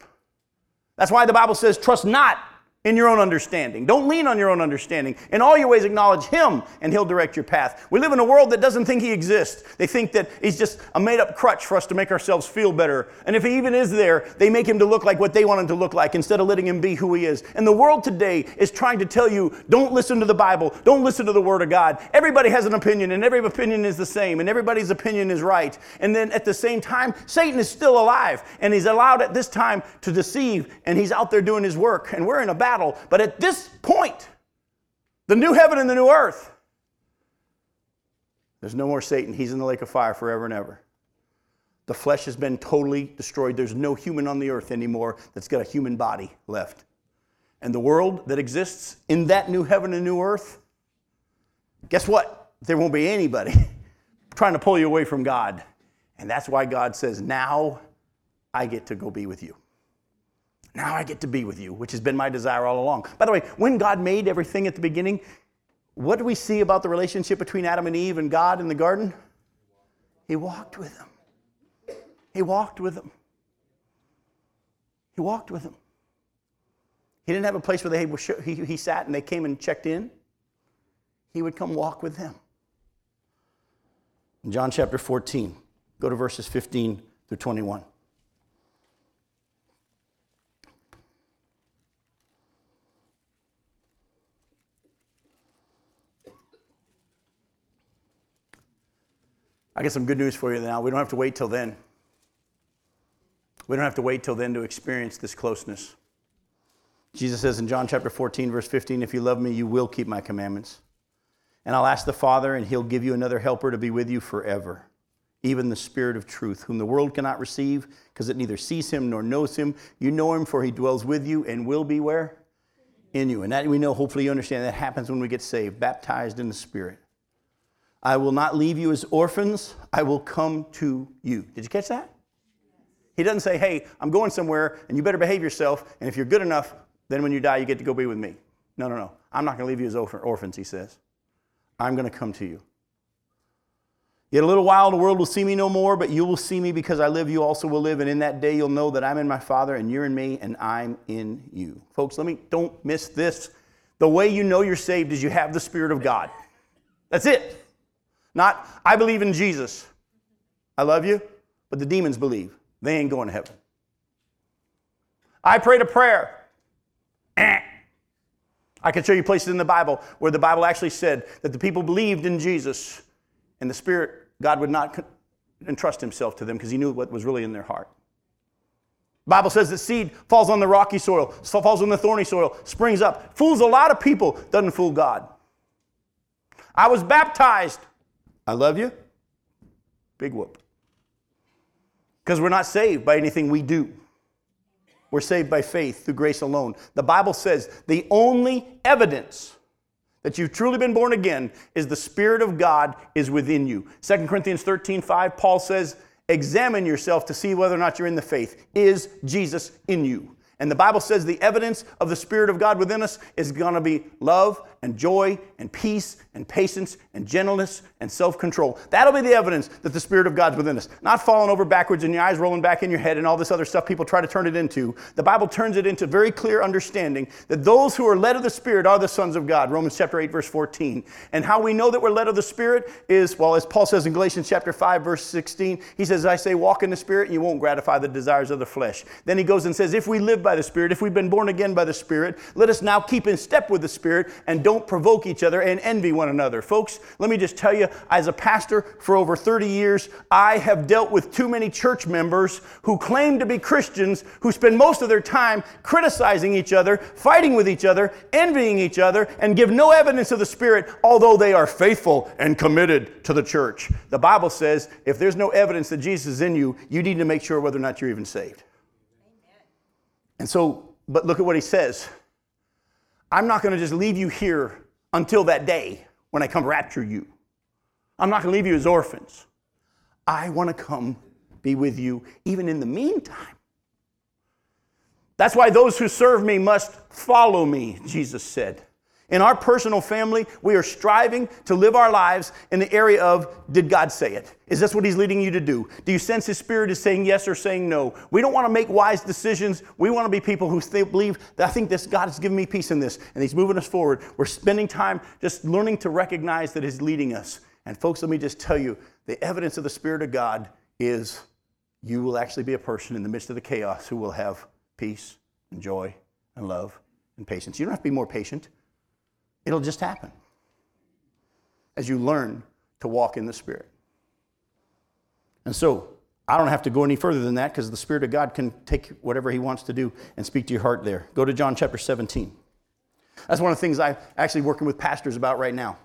That's why the Bible says, trust not in your own understanding. Don't lean on your own understanding. In all your ways, acknowledge Him, and He'll direct your path. We live in a world that doesn't think He exists. They think that He's just a made up crutch for us to make ourselves feel better. And if He even is there, they make Him to look like what they want Him to look like instead of letting Him be who He is. And the world today is trying to tell you don't listen to the Bible, don't listen to the Word of God. Everybody has an opinion, and every opinion is the same, and everybody's opinion is right. And then at the same time, Satan is still alive, and he's allowed at this time to deceive, and he's out there doing his work. And we're in a battle. But at this point, the new heaven and the new earth, there's no more Satan. He's in the lake of fire forever and ever. The flesh has been totally destroyed. There's no human on the earth anymore that's got a human body left. And the world that exists in that new heaven and new earth, guess what? There won't be anybody [laughs] trying to pull you away from God. And that's why God says, Now I get to go be with you. Now I get to be with you, which has been my desire all along. By the way, when God made everything at the beginning, what do we see about the relationship between Adam and Eve and God in the garden? He walked with them. He walked with them. He walked with them. He didn't have a place where they, he, he sat and they came and checked in. He would come walk with them. In John chapter 14, go to verses 15 through 21. I got some good news for you now. We don't have to wait till then. We don't have to wait till then to experience this closeness. Jesus says in John chapter 14, verse 15, If you love me, you will keep my commandments. And I'll ask the Father, and he'll give you another helper to be with you forever, even the Spirit of truth, whom the world cannot receive because it neither sees him nor knows him. You know him, for he dwells with you and will be where? In you. And that we know, hopefully, you understand that happens when we get saved, baptized in the Spirit. I will not leave you as orphans, I will come to you. Did you catch that? He doesn't say, hey, I'm going somewhere and you better behave yourself, and if you're good enough, then when you die, you get to go be with me. No, no, no. I'm not going to leave you as orphans, he says. I'm going to come to you. Yet a little while the world will see me no more, but you will see me because I live, you also will live. And in that day you'll know that I'm in my Father, and you're in me, and I'm in you. Folks, let me, don't miss this. The way you know you're saved is you have the Spirit of God. That's it. Not, I believe in Jesus. I love you, but the demons believe. They ain't going to heaven. I prayed a prayer. Eh. [clears throat] I can show you places in the Bible where the Bible actually said that the people believed in Jesus and the Spirit, God would not entrust himself to them because he knew what was really in their heart. The Bible says that seed falls on the rocky soil, falls on the thorny soil, springs up, fools a lot of people, doesn't fool God. I was baptized. I love you. Big whoop. Because we're not saved by anything we do. We're saved by faith through grace alone. The Bible says the only evidence that you've truly been born again is the Spirit of God is within you. 2 Corinthians 13 5, Paul says, Examine yourself to see whether or not you're in the faith. Is Jesus in you? And the Bible says the evidence of the Spirit of God within us is going to be love and joy and peace and patience and gentleness and self control. That'll be the evidence that the Spirit of God's within us. Not falling over backwards and your eyes rolling back in your head and all this other stuff people try to turn it into. The Bible turns it into very clear understanding that those who are led of the Spirit are the sons of God. Romans chapter 8, verse 14. And how we know that we're led of the Spirit is, well, as Paul says in Galatians chapter 5, verse 16, he says, I say, walk in the Spirit, and you won't gratify the desires of the flesh. Then he goes and says, if we live by the Spirit, if we've been born again by the Spirit, let us now keep in step with the Spirit and don't provoke each other and envy one another. Folks, let me just tell you, as a pastor for over 30 years, I have dealt with too many church members who claim to be Christians who spend most of their time criticizing each other, fighting with each other, envying each other, and give no evidence of the Spirit, although they are faithful and committed to the church. The Bible says if there's no evidence that Jesus is in you, you need to make sure whether or not you're even saved. And so, but look at what he says. I'm not going to just leave you here until that day when I come rapture you. I'm not going to leave you as orphans. I want to come be with you even in the meantime. That's why those who serve me must follow me, Jesus said. In our personal family, we are striving to live our lives in the area of did God say it? Is this what He's leading you to do? Do you sense His Spirit is saying yes or saying no? We don't want to make wise decisions. We want to be people who think, believe that I think this God has given me peace in this and He's moving us forward. We're spending time just learning to recognize that He's leading us. And folks, let me just tell you the evidence of the Spirit of God is you will actually be a person in the midst of the chaos who will have peace and joy and love and patience. You don't have to be more patient. It'll just happen as you learn to walk in the Spirit. And so, I don't have to go any further than that because the Spirit of God can take whatever He wants to do and speak to your heart there. Go to John chapter 17. That's one of the things I'm actually working with pastors about right now.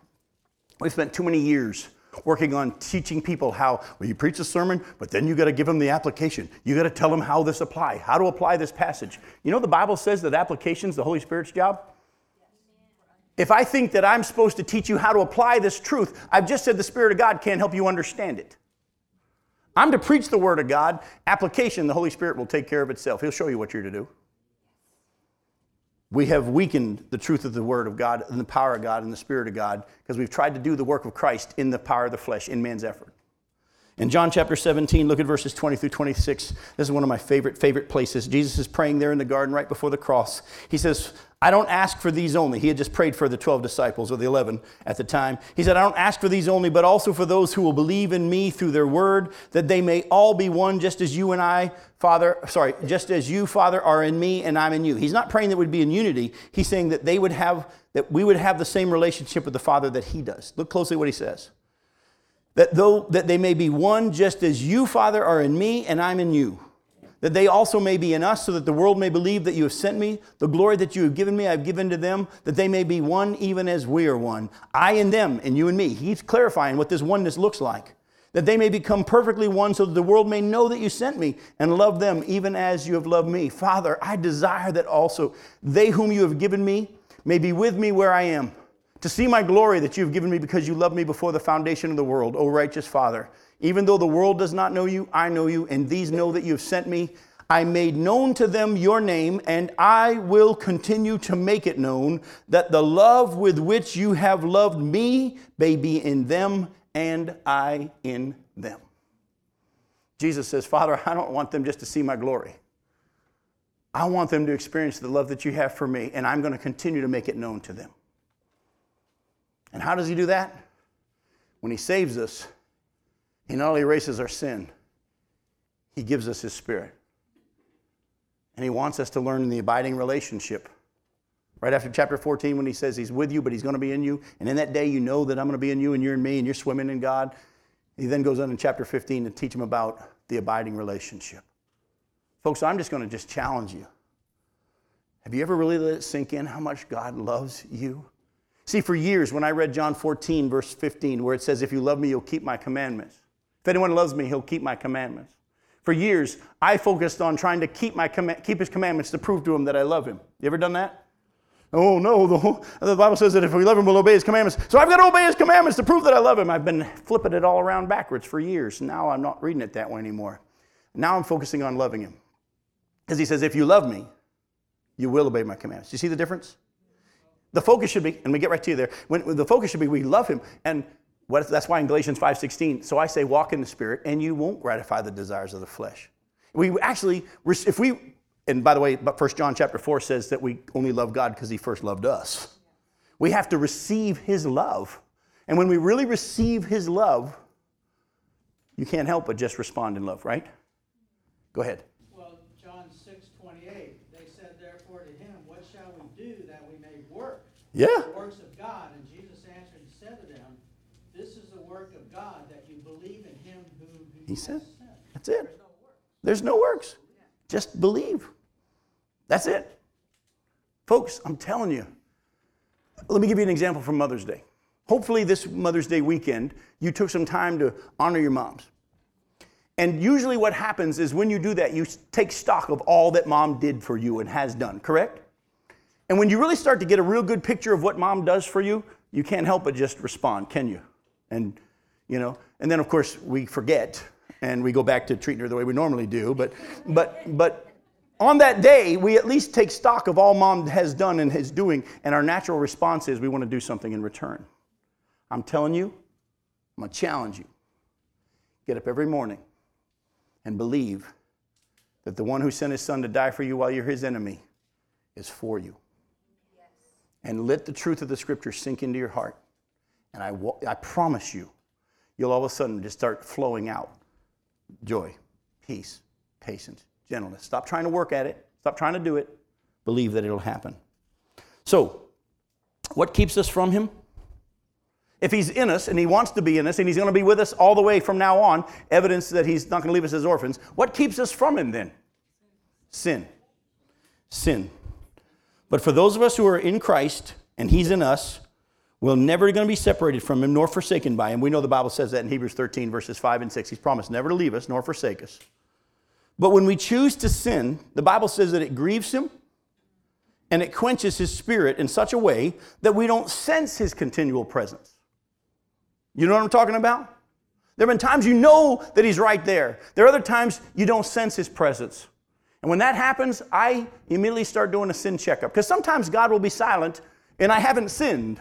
We've spent too many years working on teaching people how well you preach a sermon but then you got to give them the application you got to tell them how this apply how to apply this passage you know the bible says that application is the holy spirit's job if I think that I'm supposed to teach you how to apply this truth, I've just said the Spirit of God can't help you understand it. I'm to preach the Word of God. Application, the Holy Spirit will take care of itself. He'll show you what you're to do. We have weakened the truth of the Word of God and the power of God and the Spirit of God because we've tried to do the work of Christ in the power of the flesh, in man's effort. In John chapter 17, look at verses 20 through 26. This is one of my favorite, favorite places. Jesus is praying there in the garden right before the cross. He says, I don't ask for these only. He had just prayed for the 12 disciples or the 11 at the time. He said, I don't ask for these only, but also for those who will believe in me through their word, that they may all be one, just as you and I, Father, sorry, just as you, Father, are in me and I'm in you. He's not praying that we'd be in unity. He's saying that they would have, that we would have the same relationship with the Father that he does. Look closely what he says that though that they may be one just as you father are in me and i'm in you that they also may be in us, so that the world may believe that you have sent me. The glory that you have given me, I've given to them, that they may be one even as we are one. I and them, and you and me. He's clarifying what this oneness looks like. That they may become perfectly one, so that the world may know that you sent me and love them even as you have loved me. Father, I desire that also they whom you have given me may be with me where I am, to see my glory that you have given me because you loved me before the foundation of the world, O righteous Father. Even though the world does not know you, I know you, and these know that you have sent me. I made known to them your name, and I will continue to make it known that the love with which you have loved me may be in them and I in them. Jesus says, Father, I don't want them just to see my glory. I want them to experience the love that you have for me, and I'm going to continue to make it known to them. And how does he do that? When he saves us, he not only erases our sin, He gives us His Spirit. And He wants us to learn in the abiding relationship. Right after chapter 14, when He says He's with you, but He's going to be in you, and in that day you know that I'm going to be in you and you're in me and you're swimming in God. He then goes on in chapter 15 to teach them about the abiding relationship. Folks, I'm just going to just challenge you. Have you ever really let it sink in how much God loves you? See, for years, when I read John 14, verse 15, where it says, If you love me, you'll keep my commandments, if anyone loves me, he'll keep my commandments. For years, I focused on trying to keep, my keep his commandments to prove to him that I love him. You ever done that? Oh, no, the, the Bible says that if we love him, we'll obey his commandments. So I've got to obey his commandments to prove that I love him. I've been flipping it all around backwards for years. Now I'm not reading it that way anymore. Now I'm focusing on loving him. Because he says, if you love me, you will obey my commandments. You see the difference? The focus should be, and we get right to you there, when, the focus should be we love him. And what, that's why in Galatians 5.16, so I say walk in the Spirit and you won't gratify the desires of the flesh. We actually, if we, and by the way, but 1 John chapter 4 says that we only love God because he first loved us. We have to receive his love. And when we really receive his love, you can't help but just respond in love, right? Go ahead. Well, John 6, 28, they said therefore to him, What shall we do that we may work? Yeah. Works of God. And Jesus answered and said to them, this is the work of God, that you believe in him whom he, said. That's it. There's no works. Just believe. That's it. Folks, I'm telling you. Let me give you an example from Mother's Day. Hopefully, this Mother's Day weekend, you took some time to honor your moms. And usually, what happens is when you do that, you take stock of all that mom did for you and has done, correct? And when you really start to get a real good picture of what mom does for you, you can't help but just respond, can you? And, you know, and then of course we forget and we go back to treating her the way we normally do. But, but, but on that day, we at least take stock of all mom has done and is doing, and our natural response is we want to do something in return. I'm telling you, I'm going to challenge you. Get up every morning and believe that the one who sent his son to die for you while you're his enemy is for you. Yes. And let the truth of the scripture sink into your heart. And I, I promise you, you'll all of a sudden just start flowing out joy, peace, patience, gentleness. Stop trying to work at it, stop trying to do it. Believe that it'll happen. So, what keeps us from Him? If He's in us and He wants to be in us and He's going to be with us all the way from now on, evidence that He's not going to leave us as orphans, what keeps us from Him then? Sin. Sin. But for those of us who are in Christ and He's in us, we're never going to be separated from him nor forsaken by him. We know the Bible says that in Hebrews 13, verses 5 and 6. He's promised never to leave us nor forsake us. But when we choose to sin, the Bible says that it grieves him and it quenches his spirit in such a way that we don't sense his continual presence. You know what I'm talking about? There have been times you know that he's right there. There are other times you don't sense his presence. And when that happens, I immediately start doing a sin checkup. Because sometimes God will be silent and I haven't sinned.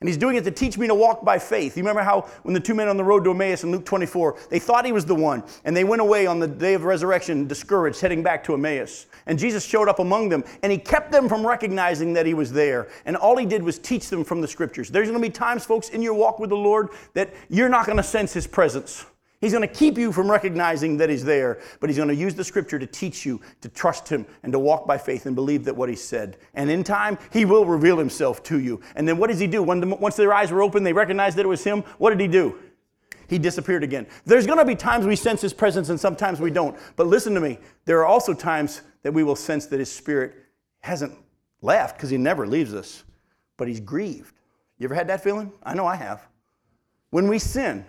And he's doing it to teach me to walk by faith. You remember how when the two men on the road to Emmaus in Luke 24, they thought he was the one, and they went away on the day of resurrection discouraged, heading back to Emmaus. And Jesus showed up among them, and he kept them from recognizing that he was there. And all he did was teach them from the scriptures. There's going to be times, folks, in your walk with the Lord that you're not going to sense his presence. He's going to keep you from recognizing that He's there, but He's going to use the scripture to teach you to trust Him and to walk by faith and believe that what He said. And in time, He will reveal Himself to you. And then what does He do? When the, once their eyes were open, they recognized that it was Him. What did He do? He disappeared again. There's going to be times we sense his presence and sometimes we don't. But listen to me. There are also times that we will sense that his spirit hasn't left because he never leaves us, but he's grieved. You ever had that feeling? I know I have. When we sin,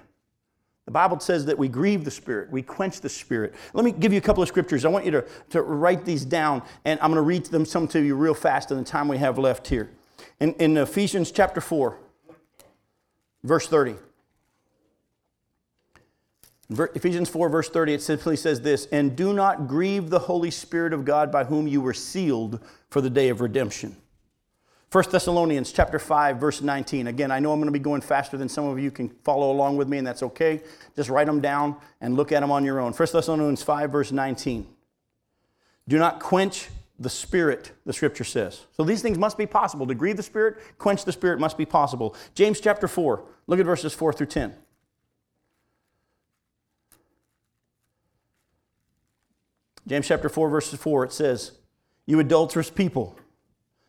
the Bible says that we grieve the Spirit, we quench the Spirit. Let me give you a couple of scriptures. I want you to, to write these down, and I'm going to read them some to you real fast in the time we have left here. In, in Ephesians chapter 4, verse 30. Ephesians 4, verse 30, it simply says this And do not grieve the Holy Spirit of God by whom you were sealed for the day of redemption. 1 Thessalonians chapter 5 verse 19. Again, I know I'm going to be going faster than some of you can follow along with me and that's okay. Just write them down and look at them on your own. 1 Thessalonians 5 verse 19. Do not quench the spirit, the scripture says. So these things must be possible. To grieve the spirit, quench the spirit must be possible. James chapter 4. Look at verses 4 through 10. James chapter 4 verses 4 it says, "You adulterous people,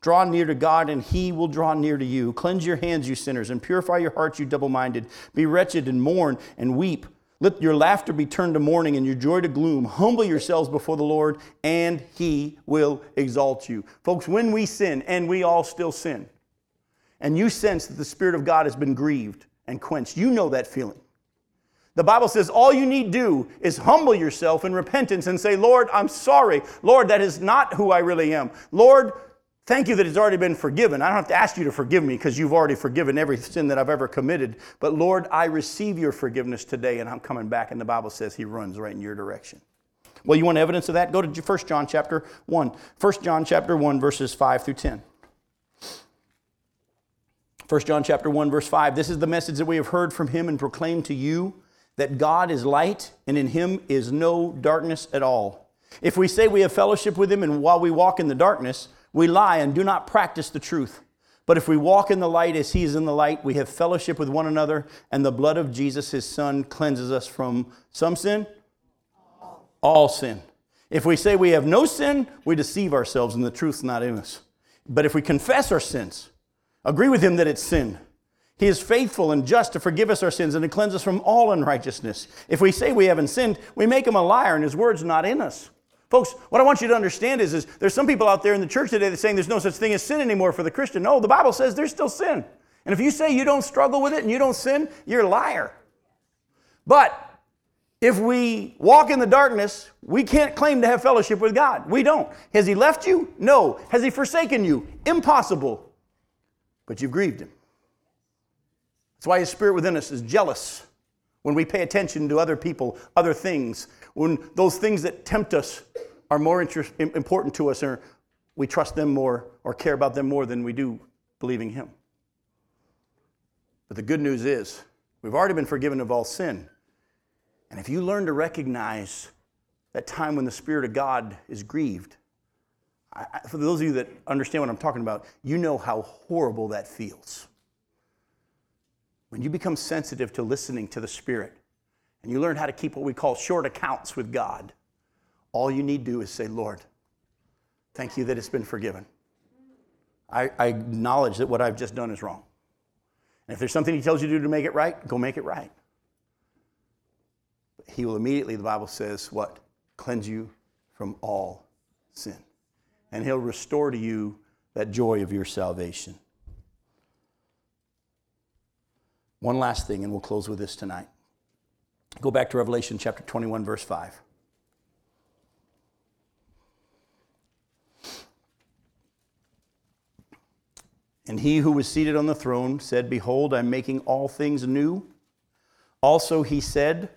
Draw near to God, and he will draw near to you. Cleanse your hands, you sinners, and purify your hearts, you double minded. Be wretched and mourn and weep. Let your laughter be turned to mourning and your joy to gloom. Humble yourselves before the Lord, and he will exalt you. Folks, when we sin, and we all still sin, and you sense that the Spirit of God has been grieved and quenched, you know that feeling. The Bible says all you need do is humble yourself in repentance and say, Lord, I'm sorry. Lord, that is not who I really am. Lord, Thank you that it's already been forgiven. I don't have to ask you to forgive me because you've already forgiven every sin that I've ever committed. But Lord, I receive your forgiveness today and I'm coming back. And the Bible says he runs right in your direction. Well, you want evidence of that? Go to 1 John chapter 1. 1 John chapter 1, verses 5 through 10. 1 John chapter 1, verse 5. This is the message that we have heard from him and proclaimed to you that God is light and in him is no darkness at all. If we say we have fellowship with him and while we walk in the darkness, we lie and do not practice the truth. But if we walk in the light as he is in the light, we have fellowship with one another, and the blood of Jesus, his son, cleanses us from some sin? All sin. If we say we have no sin, we deceive ourselves and the truth's not in us. But if we confess our sins, agree with him that it's sin, he is faithful and just to forgive us our sins and to cleanse us from all unrighteousness. If we say we haven't sinned, we make him a liar and his word's not in us. Folks, what I want you to understand is, is there's some people out there in the church today that saying there's no such thing as sin anymore for the Christian. No, the Bible says there's still sin. And if you say you don't struggle with it and you don't sin, you're a liar. But if we walk in the darkness, we can't claim to have fellowship with God. We don't. Has He left you? No. Has He forsaken you? Impossible. But you've grieved Him. That's why His Spirit within us is jealous when we pay attention to other people, other things, when those things that tempt us are more interest, important to us or we trust them more or care about them more than we do believing Him. But the good news is, we've already been forgiven of all sin. And if you learn to recognize that time when the Spirit of God is grieved, I, for those of you that understand what I'm talking about, you know how horrible that feels. When you become sensitive to listening to the Spirit and you learn how to keep what we call short accounts with God, all you need to do is say, Lord, thank you that it's been forgiven. I, I acknowledge that what I've just done is wrong. And if there's something He tells you to do to make it right, go make it right. But he will immediately, the Bible says, what? Cleanse you from all sin. And He'll restore to you that joy of your salvation. One last thing, and we'll close with this tonight. Go back to Revelation chapter 21, verse 5. And he who was seated on the throne said, Behold, I'm making all things new. Also, he said,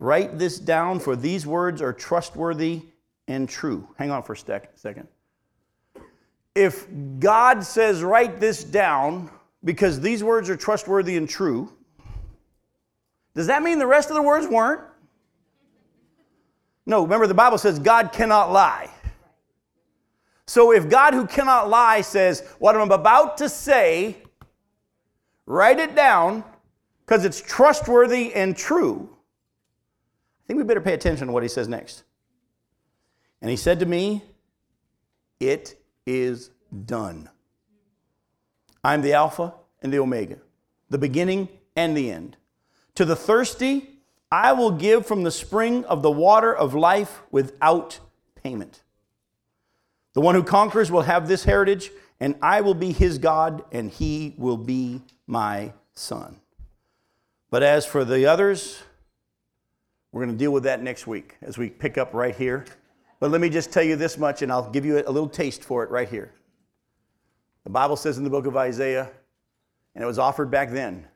Write this down, for these words are trustworthy and true. Hang on for a second. If God says, Write this down, because these words are trustworthy and true, does that mean the rest of the words weren't? No, remember the Bible says God cannot lie. So if God, who cannot lie, says, What I'm about to say, write it down because it's trustworthy and true, I think we better pay attention to what he says next. And he said to me, It is done. I'm the Alpha and the Omega, the beginning and the end. To the thirsty, I will give from the spring of the water of life without payment. The one who conquers will have this heritage, and I will be his God, and he will be my son. But as for the others, we're going to deal with that next week as we pick up right here. But let me just tell you this much, and I'll give you a little taste for it right here. The Bible says in the book of Isaiah, and it was offered back then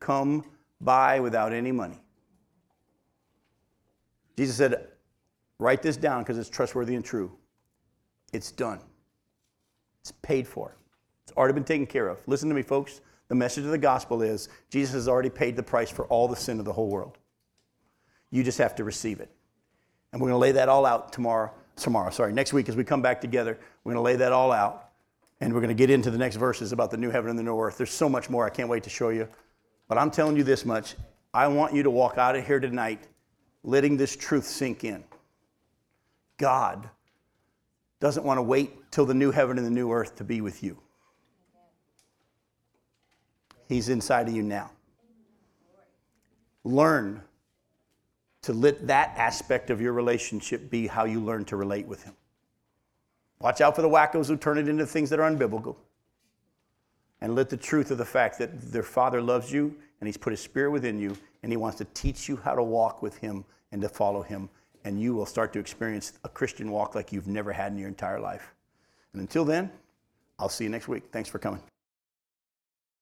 come buy without any money. Jesus said, Write this down because it's trustworthy and true. It's done, it's paid for, it's already been taken care of. Listen to me, folks. The message of the gospel is Jesus has already paid the price for all the sin of the whole world. You just have to receive it. And we're going to lay that all out tomorrow, tomorrow, sorry, next week as we come back together. We're going to lay that all out. And we're going to get into the next verses about the new heaven and the new earth. There's so much more I can't wait to show you. But I'm telling you this much I want you to walk out of here tonight letting this truth sink in. God doesn't want to wait till the new heaven and the new earth to be with you. He's inside of you now. Learn to let that aspect of your relationship be how you learn to relate with Him. Watch out for the wackos who turn it into things that are unbiblical. And let the truth of the fact that their Father loves you and He's put His Spirit within you and He wants to teach you how to walk with Him and to follow Him. And you will start to experience a Christian walk like you've never had in your entire life. And until then, I'll see you next week. Thanks for coming.